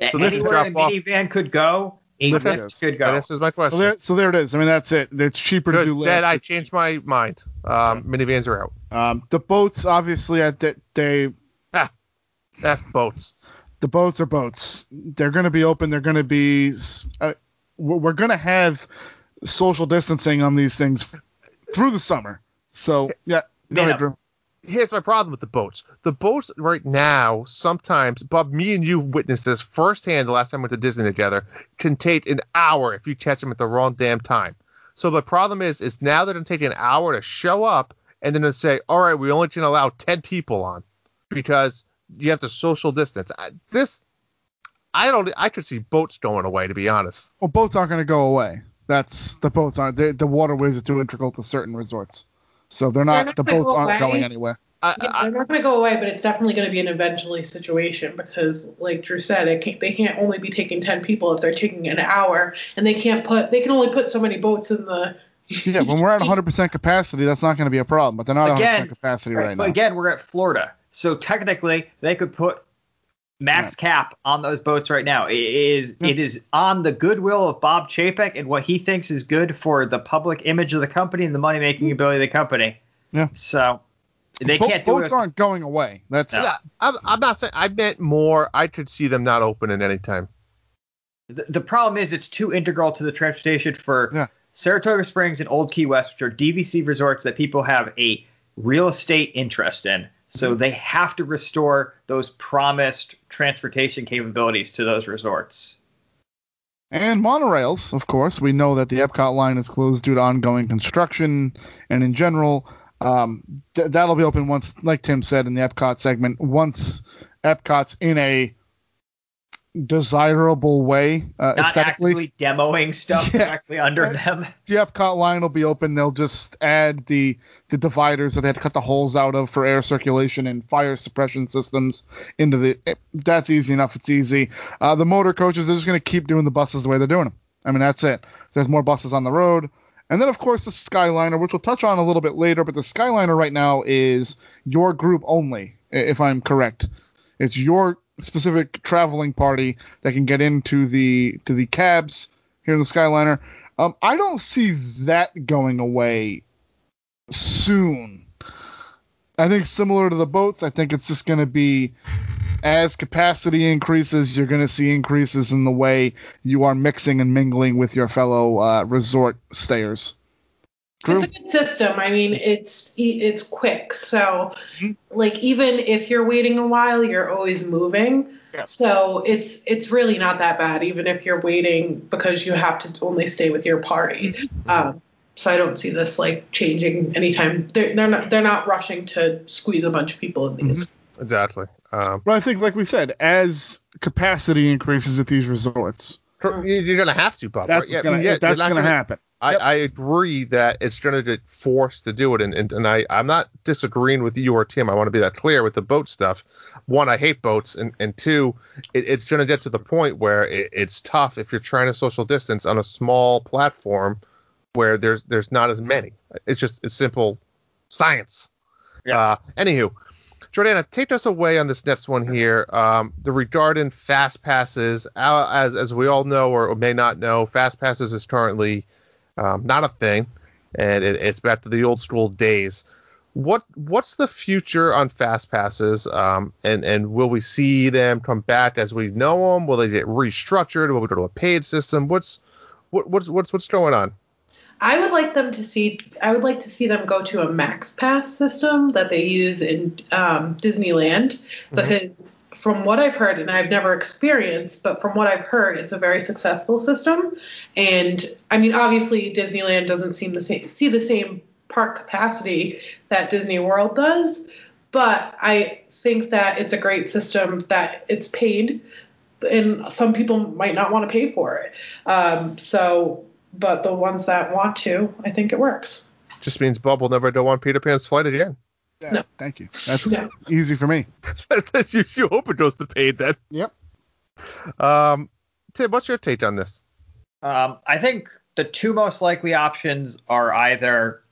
So they can Anywhere drop a off- minivan could go, a Lyft Lyft is. could That go. answers my question. So there, so there it is. I mean, that's it. It's cheaper to do Lyft. Then I changed my mind. Um, minivans are out. um, the boats, obviously, at that they F boats. the boats are boats. They're going to be open. They're going to be. Uh, we're we're going to have social distancing on these things through the summer. So yeah, go ahead, Drew. Here's my problem with the boats. The boats right now, sometimes, Bob, me and you witnessed this firsthand the last time we went to Disney together, can take an hour if you catch them at the wrong damn time. So the problem is, is now that it'll take an hour to show up, and then to say, all right, we only can allow 10 people on because you have to social distance. I, this, I don't, I could see boats going away, to be honest. Well, boats aren't going to go away. That's the boats aren't. The waterways are too integral to certain resorts, so they're not. not the boats go aren't away. going anywhere. I, Yeah, I, they're not going to go away, but it's definitely going to be an eventually situation because, like Drew said, it can't, they can't only be taking 10 people if they're taking an hour, and they can't put, they can only put so many boats in the. Yeah, when we're at 100% capacity, that's not going to be a problem. But they're not at 100% capacity right, right, but now. again, we're at Florida, so technically they could put max cap on those boats right now. It is Yeah. it is on the goodwill of Bob Chapek and what he thinks is good for the public image of the company and the money making ability of the company. Yeah. So they Bo- can't do boats it. aren't going away. That's yeah, I'm, I'm not saying, I meant more, I could see them not opening anytime. The, the problem is it's too integral to the transportation for Yeah. Saratoga Springs and Old Key West, which are DVC resorts that people have a real estate interest in. So Mm-hmm. they have to restore those promised transportation capabilities to those resorts. And monorails, of course. We know that the Epcot line is closed due to ongoing construction, and in general, um, th- that'll be open once, like Tim said in the Epcot segment, once Epcot's in a desirable way uh, Not aesthetically. demoing stuff Yeah. directly under them. the Epcot line will be open. They'll just add the the dividers that they had to cut the holes out of for air circulation and fire suppression systems into the. eh, That's easy enough. It's easy. Uh, the motor coaches they're just going to keep doing the buses the way they're doing them. I mean that's it. There's more buses on the road. And then of course the Skyliner, which we'll touch on a little bit later, but the Skyliner right now is your group only, if I'm correct. It's your specific traveling party that can get into the to the cabs here in the Skyliner. Um, I don't see that going away soon. I think similar to the boats, I think it's just going to be as capacity increases, you're going to see increases in the way you are mixing and mingling with your fellow uh, resort stayers. Drew? It's a good system. I mean, it's it's quick. So, Mhm. like, even if you're waiting a while, you're always moving. Yeah. So it's it's really not that bad, even if you're waiting because you have to only stay with your party. Mm-hmm. Um, so I don't see this like changing anytime. They're they're not they're not rushing to squeeze a bunch of people in these. Exactly. Um, But I think, like we said, as capacity increases at these resorts, you- you're gonna have to, Bob. that's right? what's gonna yeah, that's they're not gonna, happen. I, Yep. I agree that it's going to get forced to do it, and, and, and I, I'm not disagreeing with you or Tim. I want to be that clear with the boat stuff. One, I hate boats, and, and two, it, it's going to get to the point where it, it's tough if you're trying to social distance on a small platform where there's there's not as many. It's just it's simple science. Yeah. Uh, anywho, Jordana, take us away on this next one here. Um, the regarding fast passes, uh, as as we all know or may not know, fast passes is currently um, not a thing, and it, it's back to the old school days. What what's the future on fast passes? Um, and and will we see them come back as we know them? Will they get restructured? Will we go to a paid system? What's what, what's what's what's going on? I would like them to see. I would like to see them go to a Max Pass system that they use in um, Disneyland, because from what I've heard, and I've never experienced, but from what I've heard, it's a very successful system. And I mean, obviously, Disneyland doesn't seem the same, see the same park capacity that Disney World does, but I think that it's a great system that it's paid, and some people might not want to pay for it. Um, so, but the ones that want to, I think it works. Just means Bob will never go on Peter Pan's flight again. Yeah, No. Thank you. That's No. easy for me. That's you, you hope it goes to paid then. Yep. Um, Tim, what's your take on this? Um, I think the two most likely options are either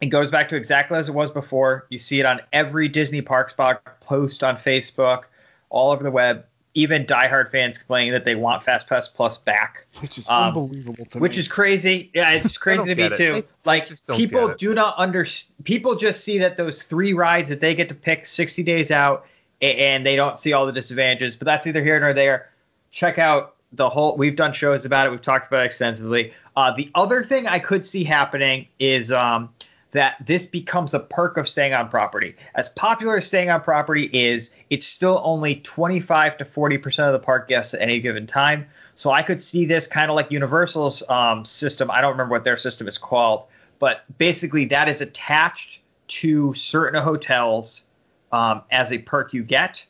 it goes back to exactly as it was before. You see it on every Disney Parks blog post on Facebook, all over the web. Even diehard fans complaining that they want FastPass Plus back, Which is Um, unbelievable to which me. is crazy. Yeah, it's crazy to me it. too. I- I like don't people do not under people just see that those three rides that they get to pick 60 days out and they don't see all the disadvantages. But that's either here nor there. Check out the whole. We've done shows about it. We've talked about it extensively. Uh, the other thing I could see happening is um, that this becomes a perk of staying on property. As popular as staying on property is, it's still only 25 to 40 percent of the park guests at any given time. So I could see this kind of like Universal's um, system. I don't remember what their system is called, but basically that is attached to certain hotels um, as a perk you get,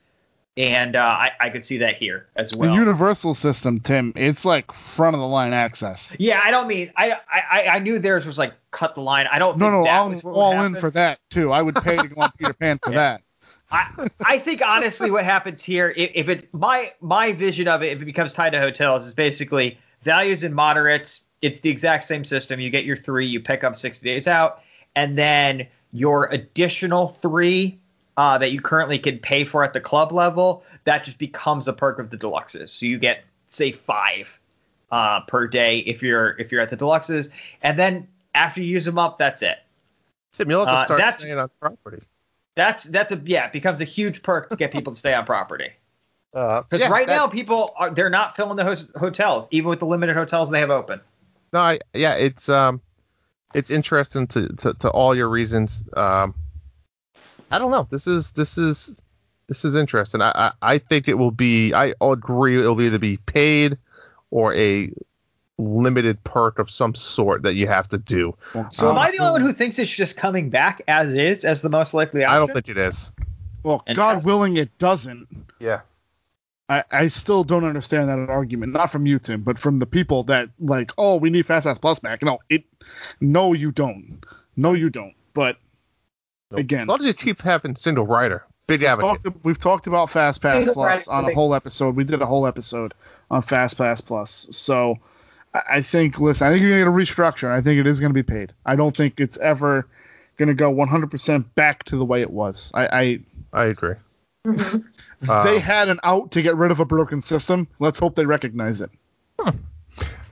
and uh, I, I could see that here as well. the universal system, Tim. It's like front of the line access. yeah, I don't mean I, I I knew theirs was like cut the line. I don't No, no, that I'm all in happen. for that too. I would pay to go on Peter Pan for that. I, I think honestly what happens here if, if it my my vision of it if it becomes tied to hotels is basically values and moderates it's the exact same system you get your three you pick up 60 days out and then your additional three uh, that you currently can pay for at the club level that just becomes a perk of the deluxes so you get say five uh, per day if you're if you're at the deluxes and then after you use them up that's it Tim, you'll have to Uh, start that's- staying on property. that's that's a yeah it becomes a huge perk to get people to stay on property Uh, Because yeah, right that- now, people are they're not filling the hotels, even with the limited hotels they have open. No, I, yeah, it's um, it's interesting to, to, to all your reasons. Um, I don't know. This is this is this is interesting. I, I I think it will be. I agree. It'll either be paid or a limited perk of some sort that you have to do. So Um, am I the only one who thinks it's just coming back as is, as the most likely option? I don't think it is. Well, God willing, it doesn't. Yeah. I, I still don't understand that argument. Not from you, Tim, but from the people that like, oh, we need Fast Pass Plus back. No, it, no, you don't. No, you don't. But again, As long as you keep having single rider, big advocate. talked, we've talked about Fast Pass Single Plus rider on a whole episode. We did a whole episode on Fast Pass Plus. So I I think, listen, I think you're gonna get a restructure. I think it is gonna be paid. I don't think it's ever gonna go 100% back to the way it was. I, I I agree. Mhm. they Um, had an out to get rid of a broken system. Let's hope they recognize it.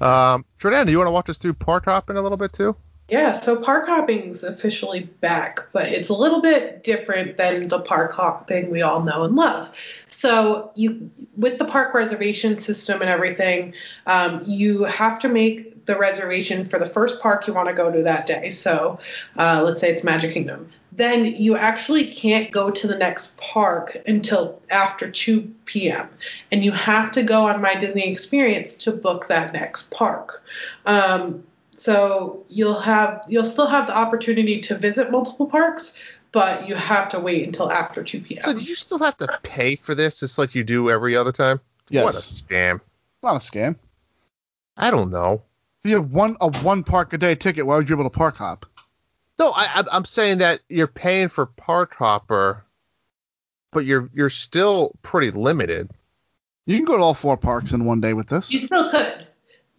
Um, Jordan, do you want to walk us through park hopping a little bit too? Yeah, so park hopping's officially back, but it's a little bit different than the park hopping we all know and love. So you, with the park reservation system and everything, um, you have to make the reservation for the first park you want to go to that day. So uh, let's say it's Magic Kingdom. Then you actually can't go to the next park until after 2 p.m. And you have to go on My Disney Experience to book that next park. Um, so you'll have you'll still have the opportunity to visit multiple parks, but you have to wait until after 2 p.m. So do you still have to pay for this just like you do every other time? Yes. What a scam. Not a scam. I don't know. If you have one a one park a day ticket, why would you be able to park hop? No, I, I'm- I'm saying that you're paying for park hopper, but you're you're still pretty limited. You can go to all four parks in one day with this. You still could.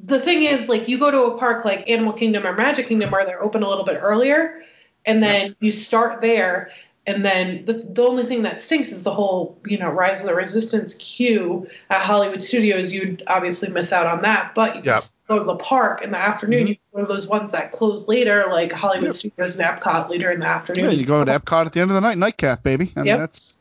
The thing is, like, you go to a park like Animal Kingdom or Magic Kingdom where they're open a little bit earlier, and then you start there, and then the, the only thing that stinks is the whole, you know, Rise of the Resistance queue at Hollywood Studios. You'd obviously miss out on that, but you can Yep. go to the park in the afternoon. Mm-hmm. You can go to those ones that close later, like Hollywood Yep. Studios and Epcot later in the afternoon. Yeah, you go to Epcot at the end of the night, nightcap, baby. I mean, Yep. that's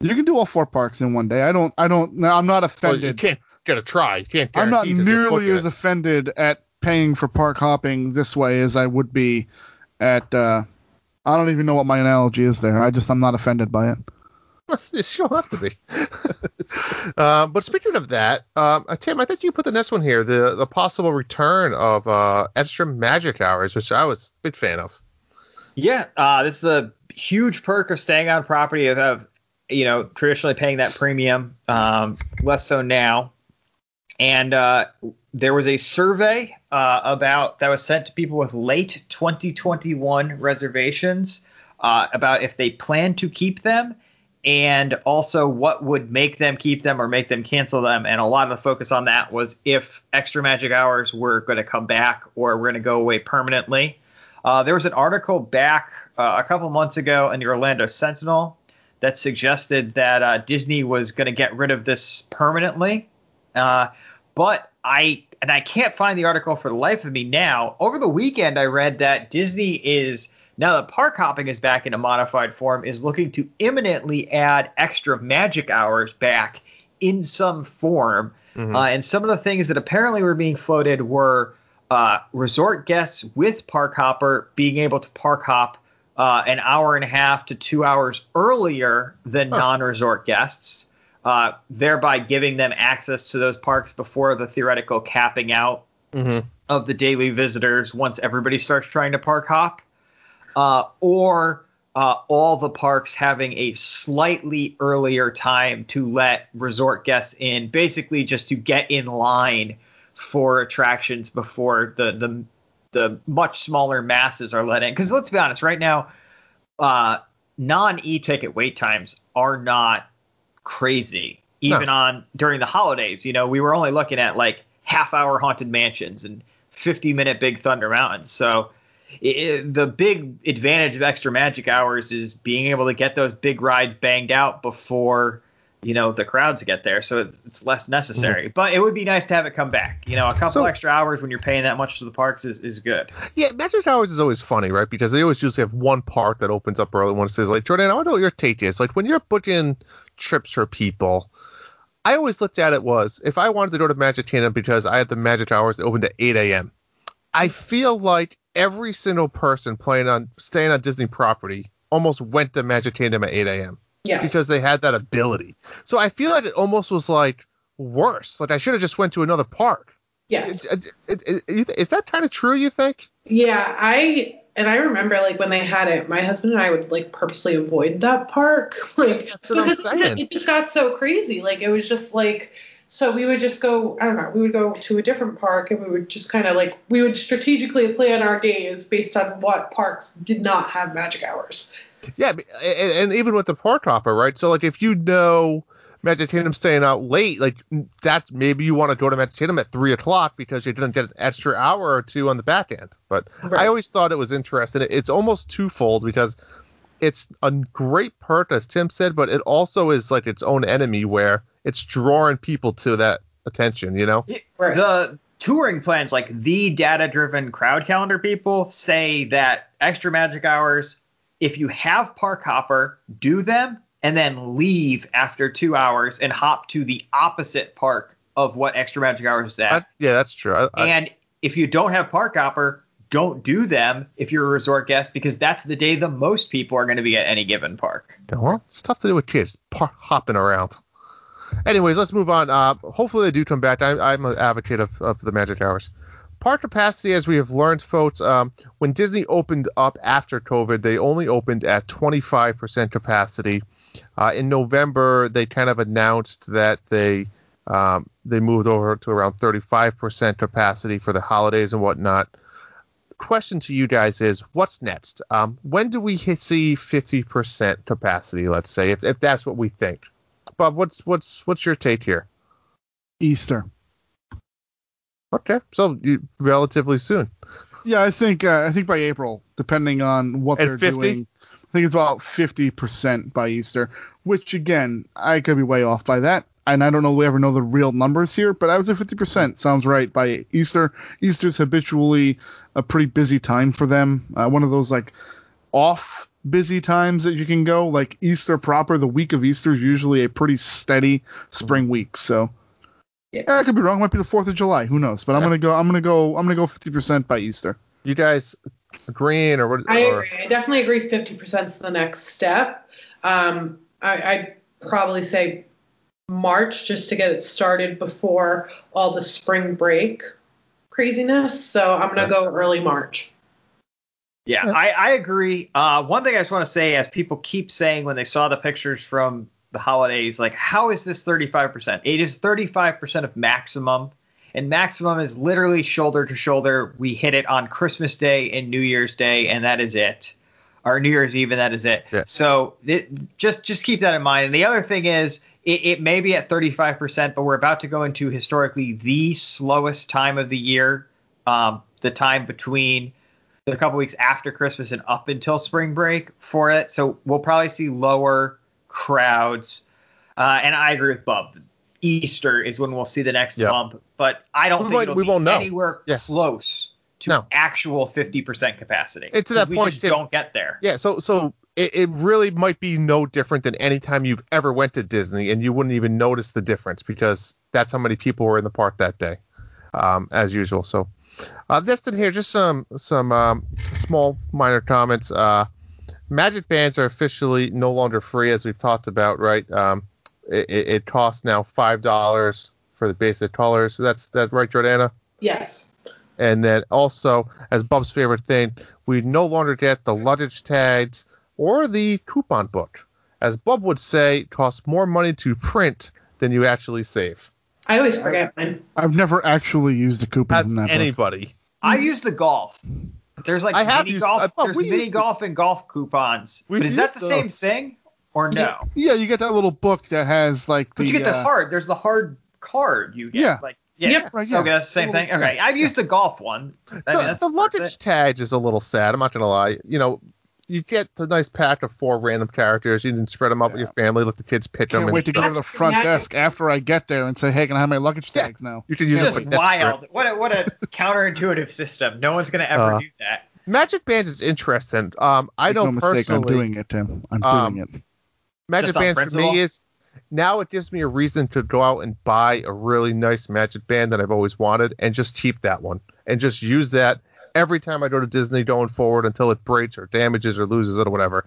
you can do all four parks in one day. I don't, I don't, no, I'm not Well, offended. you can't get a try. You can't. I'm not guarantee that you're nearly as it. offended at paying for park hopping this way as I would be at. uh I don't even know what my analogy is there. I just I'm not offended by it. you don't have to be. um, but speaking of that, um, uh, Tim, I think you put the next one here, the the possible return of uh, extra magic hours, which I was a big fan of. Yeah, uh, this is a huge perk of staying on property of, of you know traditionally paying that premium. Um, less so now. And uh, there was a survey uh, about that was sent to people with late 2021 reservations uh, about if they plan to keep them and also what would make them keep them or make them cancel them. And a lot of the focus on that was if extra magic hours were going to come back or were going to go away permanently. Uh, there was an article back uh, a couple months ago in the Orlando Sentinel that suggested that uh, Disney was going to get rid of this permanently. Uh, but I and I can't find the article for the life of me now. Over the weekend, I read that Disney is now that park hopping is back in a modified form, is looking to imminently add extra magic hours back in some form. Uh, and some of the things that apparently were being floated were uh, resort guests with park hopper being able to park hop uh, an hour and a half to two hours earlier than non-resort guests, uh, thereby giving them access to those parks before the theoretical capping out Mm-hmm. of the daily visitors once everybody starts trying to park hop, uh, or uh, all the parks having a slightly earlier time to let resort guests in, basically just to get in line for attractions before the the the much smaller masses are let in. Because let's be honest, right now, uh, non e-ticket wait times are not crazy. Even No. on during the holidays, you know, we were only looking at like half hour haunted mansions and 50 minute Big Thunder Mountains. So i the big advantage of extra magic hours is being able to get those big rides banged out before you know the crowds get there so it's, less necessary mm-hmm. but it would be nice to have it come back you know a couple So- extra hours when you're paying that much to the parks is, is good Yeah, Magic Hours is always funny, right? Because they always usually have one park that opens up early. One says, like, Jordan, I want to know what your take is. Like, when you're booking trips for people, I always looked at it was if I wanted to go to Magic Kingdom because I had the Magic Hours that opened at 8 a.m. I feel like every single person playing on staying on Disney property almost went to Magic Kingdom at 8 a.m. Yes. because they had that ability. So I feel like it almost was like worse. Like I should have just went to another park. yes. Is, Is that kind of true? You think? Yeah, I and I remember like when they had it, my husband and I would like purposely avoid that park, like That's what I'm because it, saying. it just got so crazy. Like it was just like so we would just go I don't know, we would go to a different park and we would just kind of like we would strategically plan our days based on what parks did not have magic hours. Yeah, and, and even with the park hopper, right? So like if you know Magic Kingdom staying out late, like that's maybe you want to go to Magic Kingdom at three o'clock because you didn't get an extra hour or two on the back end. But I always thought it was interesting. It's almost twofold because it's a great perk, as Tim said, but it also is like its own enemy where it's drawing people to that attention. You know? Right. the touring plans like the data driven crowd calendar people say that extra magic hours if you have park hopper do them and then leave after two hours and hop to the opposite park of what extra magic hours is at I- yeah, that's true. I, I, and if you don't have park hopper don't do them if you're a resort guest because that's the day the most people are going to be at any given park Well, it's tough to do with kids par- hopping around. Anyways, let's move on. Uh, hopefully they do come back. I, I'm an advocate of, of the Magic Hours. Park capacity, as we have learned, folks, um, when Disney opened up after COVID, they only opened at 25% capacity. Uh, in November, they kind of announced that they Um, they moved over to around 35% capacity for the holidays and whatnot. Question to you guys is, what's next? Um, when do we hit, see 50% capacity? Let's say, if, if that's what we think. Bob, what's what's what's your take here? Easter. Okay, so you, relatively soon. Yeah, I think uh, I think by April, depending on what they're 50? doing, think it's about 50% by Easter. Which again, I could be way off by that, and I don't know we ever know the real numbers here, but I would say 50% sounds right by Easter. Easter's habitually a pretty busy time for them. Uh, one of those like off busy times that you can go. Like Easter proper, the week of Easter is usually a pretty steady spring week. So. Yeah, I could be wrong. It might be the Fourth of July. Who knows? But I'm gonna go. I'm gonna go. I'm gonna go 50% by Easter. You guys agreeing or what? I or- agree. I definitely agree. Fifty percent is the next step. Um, I, I'd probably say March just to get it started before all the spring break craziness. So I'm gonna go early March. Yeah, I, I agree. Uh, one thing I just want to say, as people keep saying when they saw the pictures from the holidays, like, how is this 35%? It is 35% of maximum, and maximum is literally shoulder to shoulder. We hit it on Christmas Day and New Year's Day, and that is it. Or New Year's Eve, and that is it. Yeah. So it, just just keep that in mind. And the other thing is, it, it may be at 35%, but we're about to go into historically the slowest time of the year, um, the time between the couple weeks after Christmas and up until spring break for it. So we'll probably see lower crowds. Uh, and I agree with Bub. Easter is when we'll see the next Yeah. bump, but I don't We think won't- it'll we be won't know. anywhere Yeah. close to No. actual 50% capacity. And to that we point, just don't get there. Yeah, so so it, it really might be no different than any time you've ever went to Disney, and you wouldn't even notice the difference because that's how many people were in the park that day, um, as usual. So, uh, this in here, just some some um, small minor comments. Uh, Magic bands are officially no longer free, as we've talked about, right? Um, it, it, it costs now five dollars for the basic colors. So that's that right, Jordana? Yes. And then also, as Bob's favorite thing, we no longer get the luggage tags or the coupon book. As Bob would say, it costs more money to print than you actually save. I always forget mine. I've never actually used a coupon That's in that book. anybody. I use the golf. There's like I have mini used- golf. Uh, I there's mini used golf and golf coupons. But is that used the same thing or no? Yeah, you get that little book that has like the. But you get the uh, hard. There's the hard card you get. Yeah. Like yeah. Yep. Right, yeah. Okay, that's the same thing. Little- Okay, I've used the golf one. I mean, the, the luggage it. tag is a little sad. I'm not gonna lie. You know, you get the nice pack of four random characters. You can spread them up with your family, let the kids pick them. Can't and wait to go to the front Yeah. desk after I get there and say, "Hey, can I have my luggage Yeah. tags now?" You can use Just it like wild. What a what a counterintuitive system. No one's gonna ever Uh, do that. Magic Bands is interesting. Um, I Make know no mistake, personally. I'm doing it, Tim. I'm Um, doing it. Magic Just on Bands for me is now it gives me a reason to go out and buy a really nice Magic Band that I've always wanted and just keep that one and just use that every time I go to Disney going forward until it breaks or damages or loses it or whatever.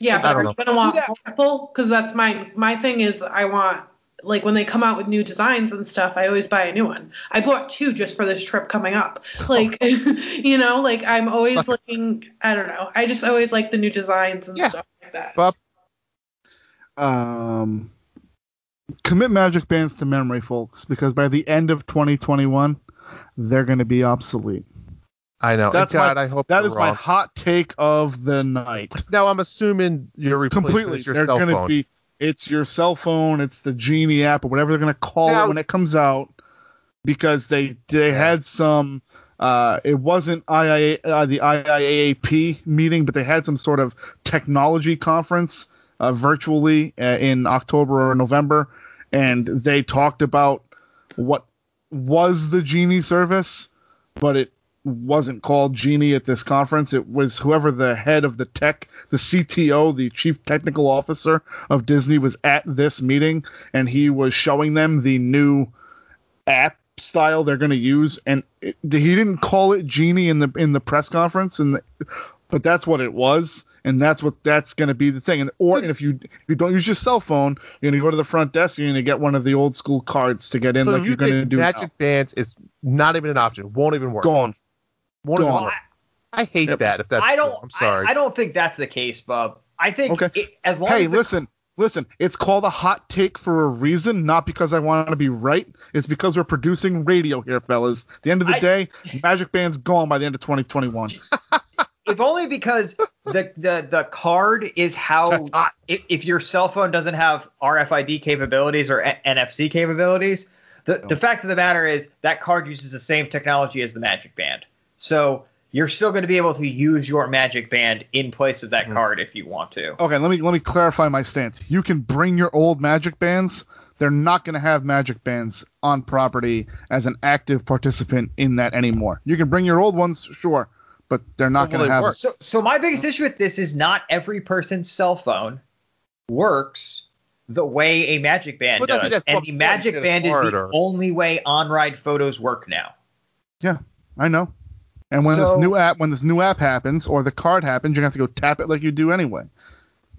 Yeah, I but don't know. you gonna want Do that. multiple? Because that's my my thing is I want like when they come out with new designs and stuff, I always buy a new one. I bought two just for this trip coming up. Like you know, like I'm always Look. looking. I don't know. I just always like the new designs and Yeah. stuff like that. Bob, Um, commit magic bands to memory, folks, because by the end of 2021, they're going to be obsolete. I know. That's God, my- I hope that is you're my hot take of the night. Now I'm assuming your replacement Completely, your they're cell going to phone. be. It's your cell phone. It's the Genie app or whatever they're going to call Now- it when it comes out, because they they had some. Uh, it wasn't IIA, uh, the IIAAP meeting, but they had some sort of technology conference uh, virtually uh, in October or November, and they talked about what was the Genie service, but it wasn't called Genie at this conference. It was whoever the head of the tech, the CTO, the chief technical officer of Disney was at this meeting, and he was showing them the new app style they're going to use and it, he didn't call it genie in the in the press conference and the, but that's what it was and that's what that's going to be the thing and or and if you if you don't use your cell phone you're going to go to the front desk you're going to get one of the old school cards to get in so like you you're going to do Magic now. Bands is not even an option. Won't even work. gone Won't even gone. work. I hate Yep. that if that's I don't. I'm sorry. I, I don't think that's the case, Bub. I think Okay. it, as long hey as the, listen Listen, it's called a hot take for a reason, not because I want to be right. It's because we're producing radio here, fellas. At the end of the I- day, Magic Band's gone by the end of 2021. if only because the the the card is how if, if your cell phone doesn't have RFID capabilities or A- NFC capabilities, the the fact of the matter is that card uses the same technology as the Magic Band. So you're still going to be able to use your Magic Band in place of that mm-hmm. card if you want to. Okay, let me let me clarify my stance. You can bring your old Magic Bands. They're not going to have Magic Bands on property as an active participant in that anymore. You can bring your old ones, sure, but they're not going to have. work. So so my biggest issue with this is not every person's cell phone works the way a Magic Band But does, and the Magic Band is the only way on-ride photos work now. Yeah, I know. And when So- this new app when this new app happens or the card happens, you're gonna have to go tap it like you do anyway.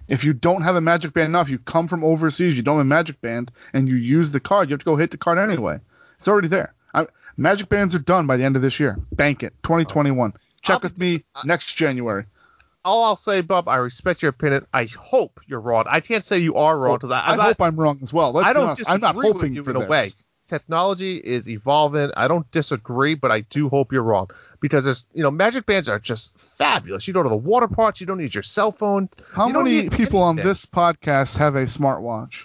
If you don't have a Magic Band now, if you come from overseas, you don't have a Magic Band, and you use the card, you have to go hit the card anyway. It's already there. I, Magic Bands are done by the end of this year. Bank it, 2021. Check I'll with me next January. All I'll say, Bob, I respect your opinion. I hope you're wrong. I can't say you are wrong because I, I I'm not- hope I'm wrong as well. Let's I don't. I'm not with hoping you for in a this. way. Technology is evolving. I don't disagree, but I do hope you're wrong because there's, you know, Magic Bands are just fabulous. You go to the water parks, you don't need your cell phone. How many need people on this podcast have a smartwatch?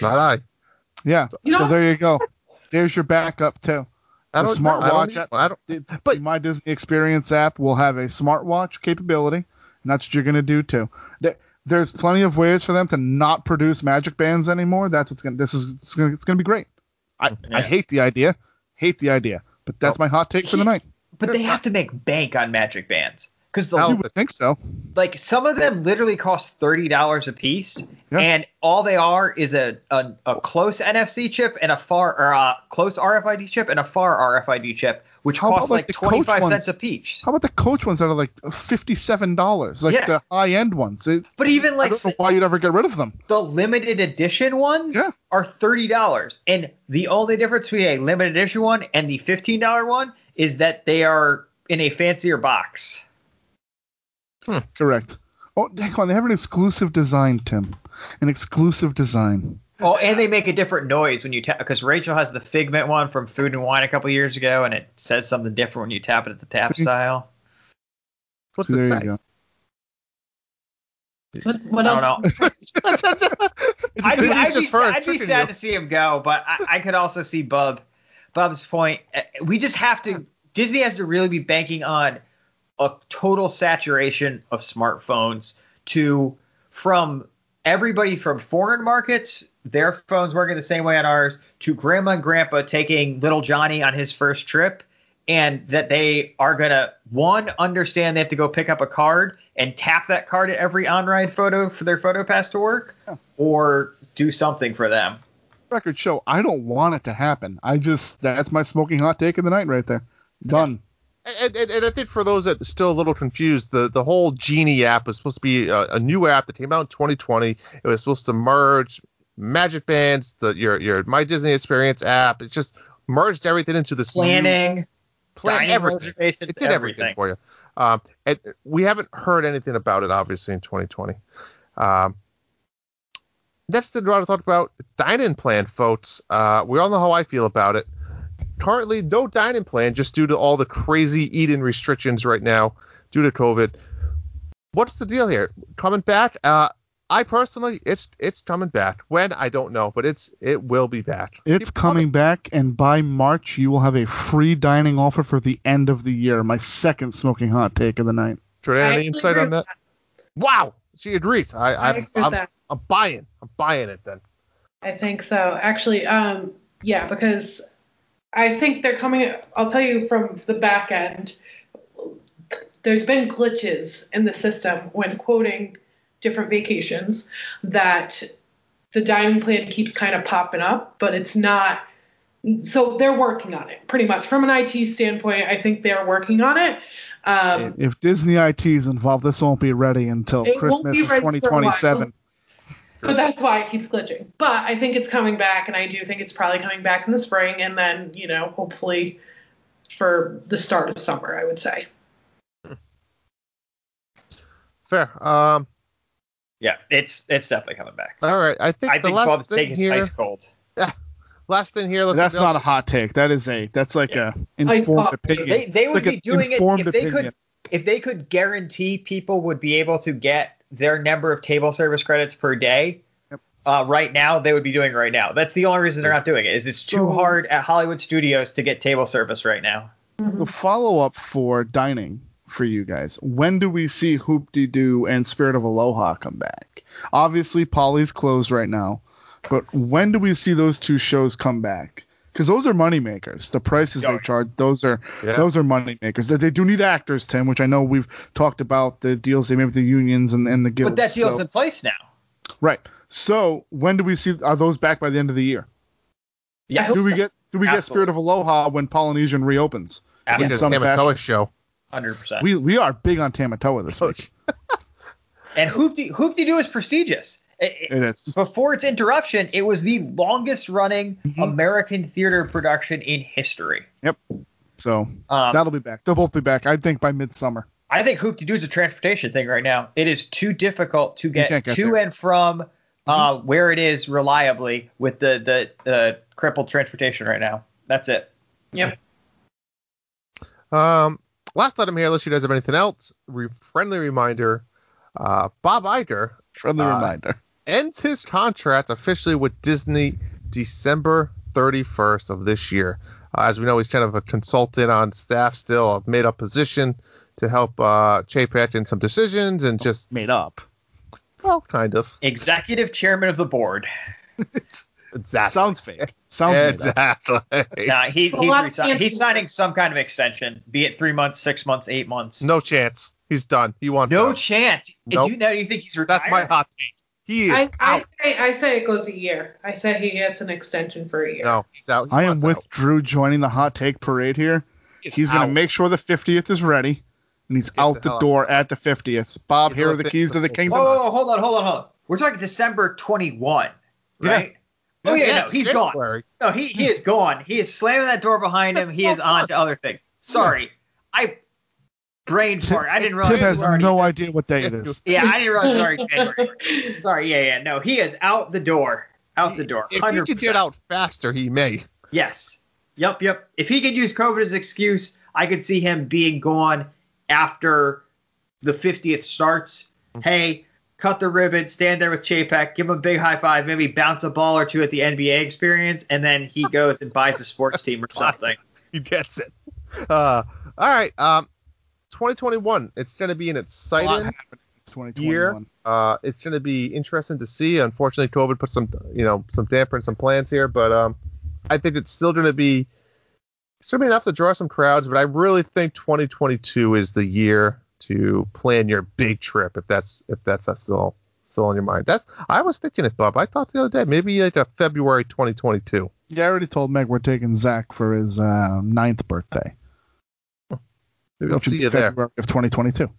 Not I. Yeah. You so there you go. There's your backup too. I don't. no, I don't smartwatch need. I don't. But- My Disney Experience app will have a smartwatch capability, and that's what you're going to do too. There's plenty of ways for them to not produce Magic Bands anymore. That's what's going. to This is it's going to be great. I, I hate the idea. Hate the idea. But that's my hot take for the night. But they have to make bank on Magic Bands because the You would think so. like some of them literally cost thirty dollars a piece, Yeah. and all they are is a, a a close NFC chip and a far or a close RFID chip and a far RFID chip, which How about, costs like, like the Coach twenty five cents a piece. How about the Coach ones that are like fifty-seven dollars, like Yeah. the high-end ones? It, But even I like why you'd ever get rid of them. the limited edition ones Yeah. are thirty dollars, and the only difference between a limited edition one and the fifteen dollar one is that they are in a fancier box. Correct. Oh, hang on. They have an exclusive design, Tim. An exclusive design. Oh, and they make a different noise when you tap because Rachel has the Figment one from Food and Wine a couple years ago, and it says something different when you tap it at the tap See? style. What's there it you say? go. What, what I else? don't know. I'd be, I'd be, I'd be sad you. to see him go, but I, I could also see Bub. Bub's point. Uh, We just have to. Disney has to really be banking on a total saturation of smartphones to from everybody from foreign markets, their phones working the same way on ours, to grandma and grandpa taking little Johnny on his first trip, and that they are gonna one understand they have to go pick up a card and tap that card at every on-ride photo for their photo pass to work, or do something for them. Record show. I don't want it to happen. I just that's my smoking hot take of the night right there. Done. And, and, and I think for those that are still a little confused, the, the whole Genie app was supposed to be a, a new app that came out in 2020. It was supposed to merge Magic Bands, the your your My Disney Experience app. It just merged everything into this new Planning, plan dining everything. It did everything, for you. Um, and we haven't heard anything about it, obviously, in 2020. Um, that's the route I talk about dining plan, folks. Uh, we all know how I feel about it. Currently, no dining plan just due to all the crazy eating restrictions right now due to COVID. What's the deal here? Coming back? Uh, I personally, it's it's coming back. When I don't know, but it's it will be back. It's Keep coming back, and by March you will have a free dining offer for the end of the year. My second smoking hot take of the night. Jordan, I any insight on with that? Wow, she agrees. I, I I'm, I'm. I'm buying. I'm buying it then. I think so. Actually, um, yeah, because I think they're coming. I'll tell you from the back end. There's been glitches in the system when quoting different vacations that the dining plan keeps kind of popping up, but it's not. So they're working on it pretty much from an IT standpoint. I think they're working on it. Um, if Disney IT is involved, this won't be ready until Christmas of ready for a while. 2027. But that's why it keeps glitching. But I think it's coming back, and I do think it's probably coming back in the spring, and then you know, hopefully for the start of summer, I would say. Fair. Um, Yeah, it's it's definitely coming back. All right, I think I the think last Bub's thing here. ice cold. Last thing here. Let's That's not a hot take. That is a that's like Yeah. a informed coffee. opinion. They they would Like be doing it informed if they opinion. could if they could guarantee people would be able to get their number of table service credits per day. Yep. Uh, right now, they would be doing right now. That's the only reason they're not doing it. Is it's too hard at Hollywood studios to get table service right now. The follow up for dining for you guys. When do we see Hoop De Doo and Spirit of Aloha come back? Obviously, Poly's closed right now, but when do we see those two shows come back? Because those are money makers. The prices Yeah. they charge, those are Yeah. those are money makers. They, they do need actors, Tim, which I know we've talked about the deals they made with the unions and, and the guilds. But that deal's so- in place now. right. So when do we see are those back by the end of the year? Yes. Do we get do we get Spirit of Aloha when Polynesian reopens? We in some Tamatoa fashion? show. Hundred percent. We we are big on Tamatoa this week. And Hoop-De Hoop Doo is prestigious. It- it- It is. before its interruption, it was the longest running Mhm. American theater production in history. Yep. So Um, that'll be back. They'll both be back. I think by midsummer. I think Hoop Doo is a transportation thing right now. It is too difficult to get, get to there. and from uh, where it is reliably with the the uh, crippled transportation right now. That's it. Yep. Um, last item here, unless you guys have anything else. Re- friendly reminder: uh, Bob Iger Friendly Uh, reminder. Ends his contract officially with Disney December 31st of this year. Uh, as we know, he's kind of a consultant on staff still, a made up position to help uh, Chapek in some decisions and just, Made up. well, kind of. Executive chairman of the board. Exactly. Sounds fake. Sounds made exactly. Nah, he, he's, lot resi- he's signing some kind of extension, be it three months, six months, eight months. No chance. He's done. He wants No out. chance. Nope. Do you know? You think he's retired? That's my hot take. He is I, I out. say I say it goes a year. I say he gets an extension for a year. No, he's out. He I am with out. Drew joining the hot take parade here. He's He's going to make sure the 50th is ready, and he's Get out the the, hell out. door at the 50th. Bob, Get here are the keys to the kingdom. Whoa, whoa, whoa, hold on, hold on, hold on. We're talking December 21, right? Oh yeah, no, he's gone. January. No, he he is gone. He is slamming that door behind him. He is on to other things. Sorry, I brain fart. I didn't realize Tim has already. no idea what day it is. Yeah, I didn't realize it was already January. Sorry, yeah, yeah. No, he is out the door. Out the door. If he 100%. could get out faster, he may. Yes. Yep, yep. If he could use COVID as an excuse, I could see him being gone after the 50th starts. Hey, cut the ribbon, stand there with Chapek, give him a big high five, maybe bounce a ball or two at the NBA experience, and then he goes and buys a sports team or something. He gets it. Uh, all right. Um, 2021. It's going to be an exciting happening in 2021. year. Uh, it's going to be interesting to see. Unfortunately, COVID put some, you know, some damper in some plans here, but um, I think it's still going to be still be enough to draw some crowds. But I really think 2022 is the year to plan your big trip if that's if that's still still on your mind. That's I was thinking it, Bob. I thought the other day maybe like a February 2022. Yeah, I already told Meg we're taking Zach for his uh, ninth birthday. Maybe I'll see be you there. February of 2022.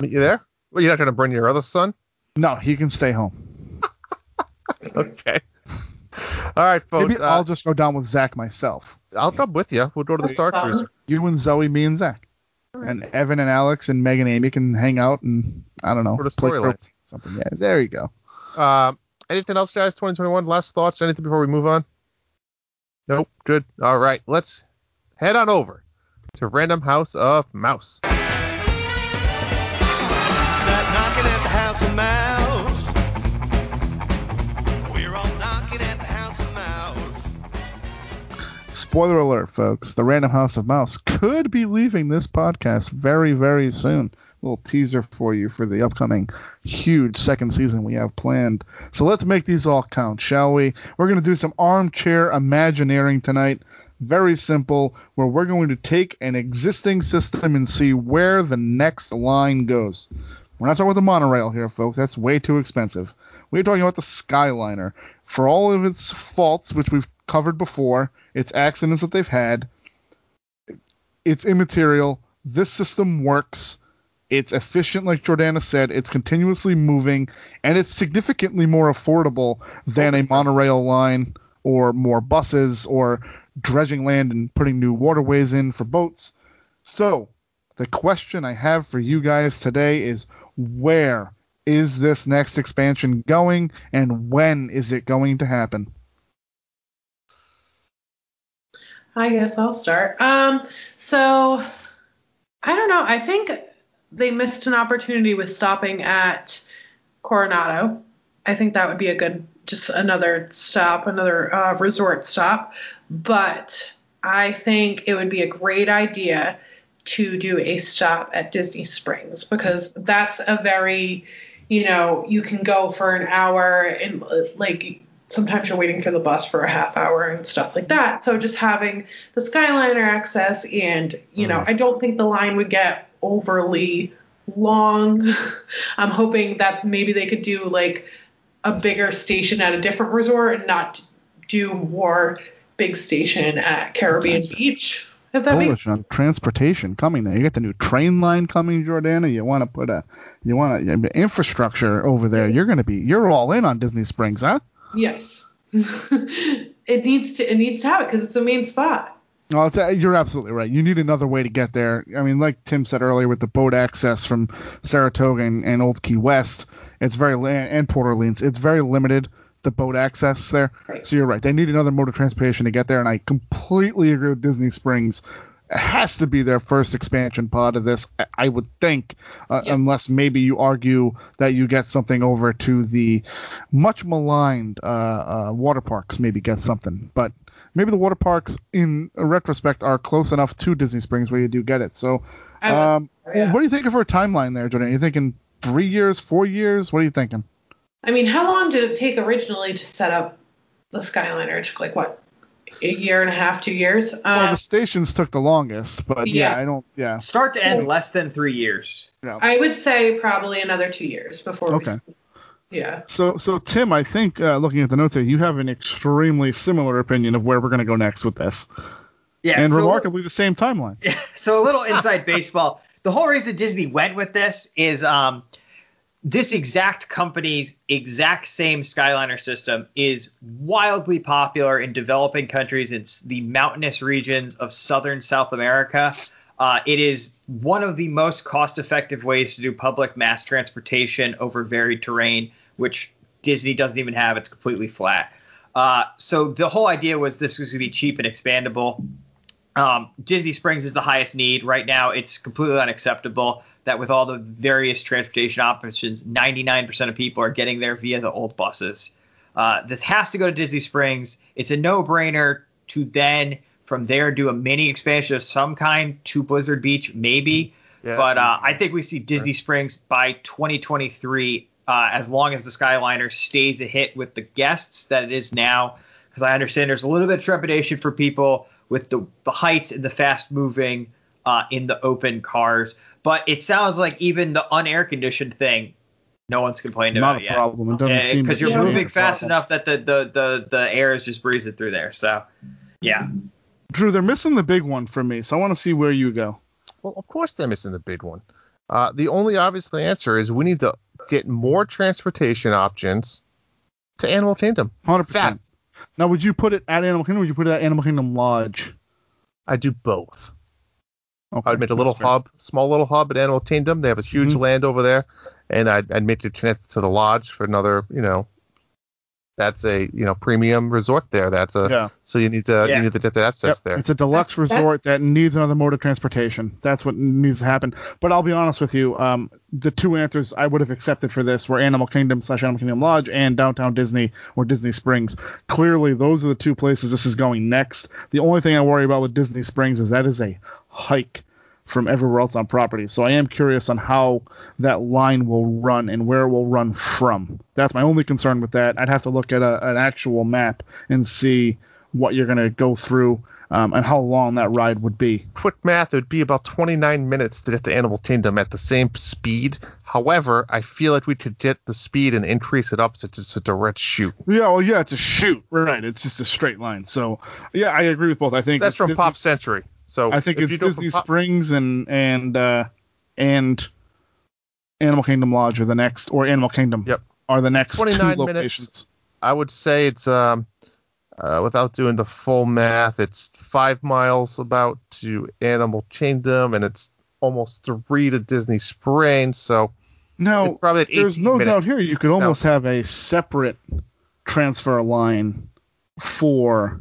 You there? Well, you're not going to bring your other son? No, he can stay home. Okay. All right, folks. Maybe uh, I'll just go down with Zach myself. I'll come with you. We'll go to the Star Fun. Cruiser. You and Zoe, me and Zach. And Evan and Alex and Megan and Amy can hang out and I don't know. For the play storylines. Something. Yeah, there you go. Um, anything else, guys? 2021. Last thoughts? Anything before we move on? Nope. Good. All right. Let's head on over to Random House of Mouse. Not knocking at the house of mouse. We're all knocking at the house of mouse. Spoiler alert, folks. The Random House of Mouse could be leaving this podcast very, very soon. A little teaser for you for the upcoming huge second season we have planned. So let's make these all count, shall we? We're going to do some armchair imagineering tonight. Very simple, where we're going to take an existing system and see where the next line goes. We're not talking about the monorail here, folks. That's way too expensive. We're talking about the Skyliner. For all of its faults, which we've covered before, its accidents that they've had, it's immaterial. This system works. It's efficient, like Jordana said. It's continuously moving, and it's significantly more affordable than a monorail line or more buses or dredging land and putting new waterways in for boats. So, the question I have for you guys today is where is this next expansion going, and when is it going to happen? I guess I'll start. Um, so I don't know. I think they missed an opportunity with stopping at Coronado. I think that would be a good, just another stop, another uh, resort stop. But I think it would be a great idea to do a stop at Disney Springs because that's a very, you know, you can go for an hour and like sometimes you're waiting for the bus for a half hour and stuff like that. So just having the Skyliner access and, you know, mm-hmm. I don't think the line would get overly long. I'm hoping that maybe they could do like a bigger station at a different resort and not do more big station at Caribbean Beach. If that makes on transportation coming there. You got the new train line coming, Jordana. You want to put a, you want a, infrastructure over there. You're going to be, you're all in on Disney Springs, huh? Yes. it needs to it needs to have it because it's a main spot. Oh, it's, uh, you're absolutely right. You need another way to get there. I mean, like Tim said earlier, with the boat access from Saratoga and, and Old Key West, it's very and Port Orleans, it's very limited the boat access there. Right. So you're right. They need another mode of transportation to get there, and I completely agree with Disney Springs. It has to be their first expansion pod of this, I- would think, uh, unless maybe you argue that you get something over to the much maligned uh, uh, water parks. Maybe get something, but maybe the water parks, in retrospect, are close enough to Disney Springs where you do get it. So, um, yeah. what are you thinking of her timeline there, Jordan? Are you thinking three years, four years? What are you thinking? I mean, how long did it take originally to set up the Skyliner? It took like what, a year and a half, two years? well, Um, the stations took the longest, but yeah, Yeah. I don't. Yeah, Start to end, less than three years. I would say probably another two years before Okay. we. Yeah. So, so Tim, I think uh, looking at the notes here, you have an extremely similar opinion of where we're going to go next with this, Yeah, and so- remarkably the same timeline. Yeah. so a little inside baseball. The whole reason Disney went with this is um, this exact company's exact same Skyliner system is wildly popular in developing countries It's the mountainous regions of southern South America. Uh, it is one of the most cost-effective ways to do public mass transportation over varied terrain, which Disney doesn't even have. It's completely flat. Uh, so the whole idea was this was going to be cheap and expandable. Um, Disney Springs is the highest need right now. It's completely unacceptable that with all the various transportation options, 99% of people are getting there via the old buses. Uh, this has to go to Disney Springs. It's a no-brainer to then from there do a mini expansion of some kind to Blizzard Beach, maybe. Yeah, but uh, I think we see Disney Springs by 2023, uh, as long as the Skyliner stays a hit with the guests that it is now. Because I understand there's a little bit of trepidation for people with the, the heights and the fast moving uh, in the open cars. But it sounds like even the unair conditioned thing, no one's complained Not about a it yet. problem. It doesn't seem Because you're be moving fast problem. enough that the, the, the, the air is just breezing through there. So, yeah. Drew, they're missing the big one for me, so I want to see where you go. Well, of course they're missing the big one. Uh, the only obvious answer is we need to get more transportation options to Animal Kingdom. Hundred Fact. percent. Now, would you put it at Animal Kingdom? or Would you put it at Animal Kingdom Lodge? I do both. Okay, I'd make a little that's fair. hub, small little hub at Animal Kingdom. They have a huge Mhm. land over there, and I'd, I'd make it connect to the lodge for another, you know, that's a you know premium resort there. That's a Yeah. so you need to Yeah. you need to get the access Yep, there. It's a deluxe That- that- resort that needs another mode of transportation. That's what needs to happen. But I'll be honest with you, um, the two answers I would have accepted for this were Animal Kingdom slash Animal Kingdom Lodge and Downtown Disney or Disney Springs. Clearly, those are the two places this is going next. The only thing I worry about with Disney Springs is that is a hike from everywhere else on property. So I am curious on how that line will run and where it will run from. That's my only concern with that. I'd have to look at a, an actual map and see what you're going to go through um, and how long that ride would be. Quick math, it would be about 29 minutes to get to Animal Kingdom at the same speed. However, I feel like we could get the speed and increase it up since it's a direct shoot. Yeah, well, yeah, it's a shoot, right? It's just a straight line. So, yeah, I agree with both. I think That's from Pop Century. So I think it's Disney Pop- Springs and and uh, and Animal Kingdom Lodge are the next, or Animal Kingdom Yep. are the next two 29 locations. minutes. I would say it's um uh, without doing the full math, it's five miles about to Animal Kingdom, and it's almost three to Disney Springs. So Now, It's probably there's no minutes. doubt here you could almost have a separate transfer line for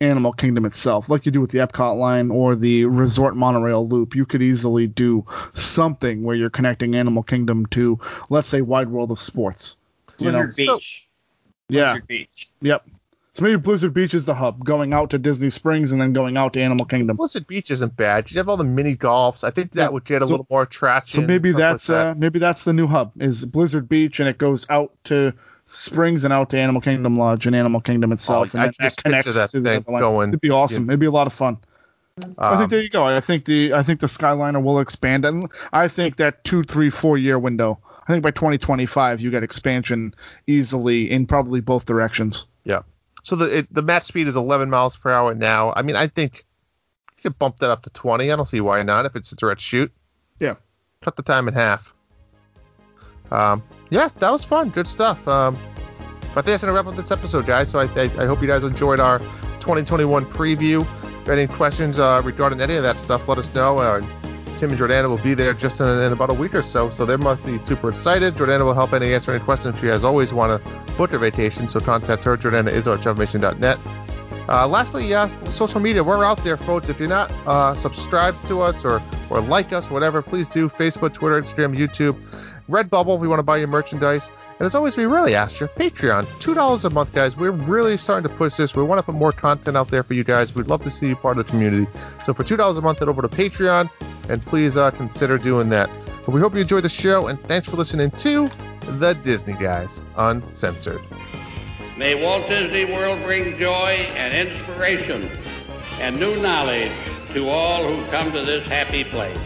Animal Kingdom itself, like you do with the Epcot line or the Resort Monorail Loop. You could easily do something where you're connecting Animal Kingdom to, let's say, Wide World of Sports. You know? Blizzard so- Beach. Yeah. Blizzard Beach. Yep. So maybe Blizzard Beach is the hub, going out to Disney Springs and then going out to Animal Kingdom. Blizzard Beach isn't bad. You have all the mini golfs. I think that Yeah. would get a So- little more traction. So maybe stuff like that's that. uh, maybe that's the new hub is Blizzard Beach and it goes out to Springs and out to Animal Kingdom Lodge and Animal Kingdom itself Oh, and I then just that connects that to the going- It'd be awesome. It'd be a lot of fun. I Um, think there you go. I think the I think the Skyliner will expand and I think that two, three, four year window. I think by 2025 you get expansion easily in probably both directions. Yeah. So the it, the match speed is 11 miles per hour now. I mean, I think you could bump that up to 20. I don't see why not if it's a direct shoot. Yeah. Cut the time in half. Um, yeah, that was fun. Good stuff. Um, but I think that's gonna wrap up this episode, guys. So I, I, I hope you guys enjoyed our 2021 preview. If any questions uh, regarding any of that stuff, let us know. Uh, Tim and Jordana will be there just in, in about a week or so, so they must be super excited. Jordana will help any answer any questions. She has always want to book a vacation, so contact her. Jordana is at travelmation.net. Uh, lastly, uh, social media, we're out there, folks. If you're not uh, subscribed to us or, or like us, whatever, please do. Facebook, Twitter, Instagram, YouTube, Redbubble if you want to buy your merchandise. And as always, we really ask you, Patreon, $2 a month, guys. We're really starting to push this. We want to put more content out there for you guys. We'd love to see you part of the community. So for $2 a month, head over to Patreon, and please uh, consider doing that. But we hope you enjoy the show, and thanks for listening to The Disney Guys Uncensored. May Walt Disney World bring joy and inspiration and new knowledge to all who come to this happy place.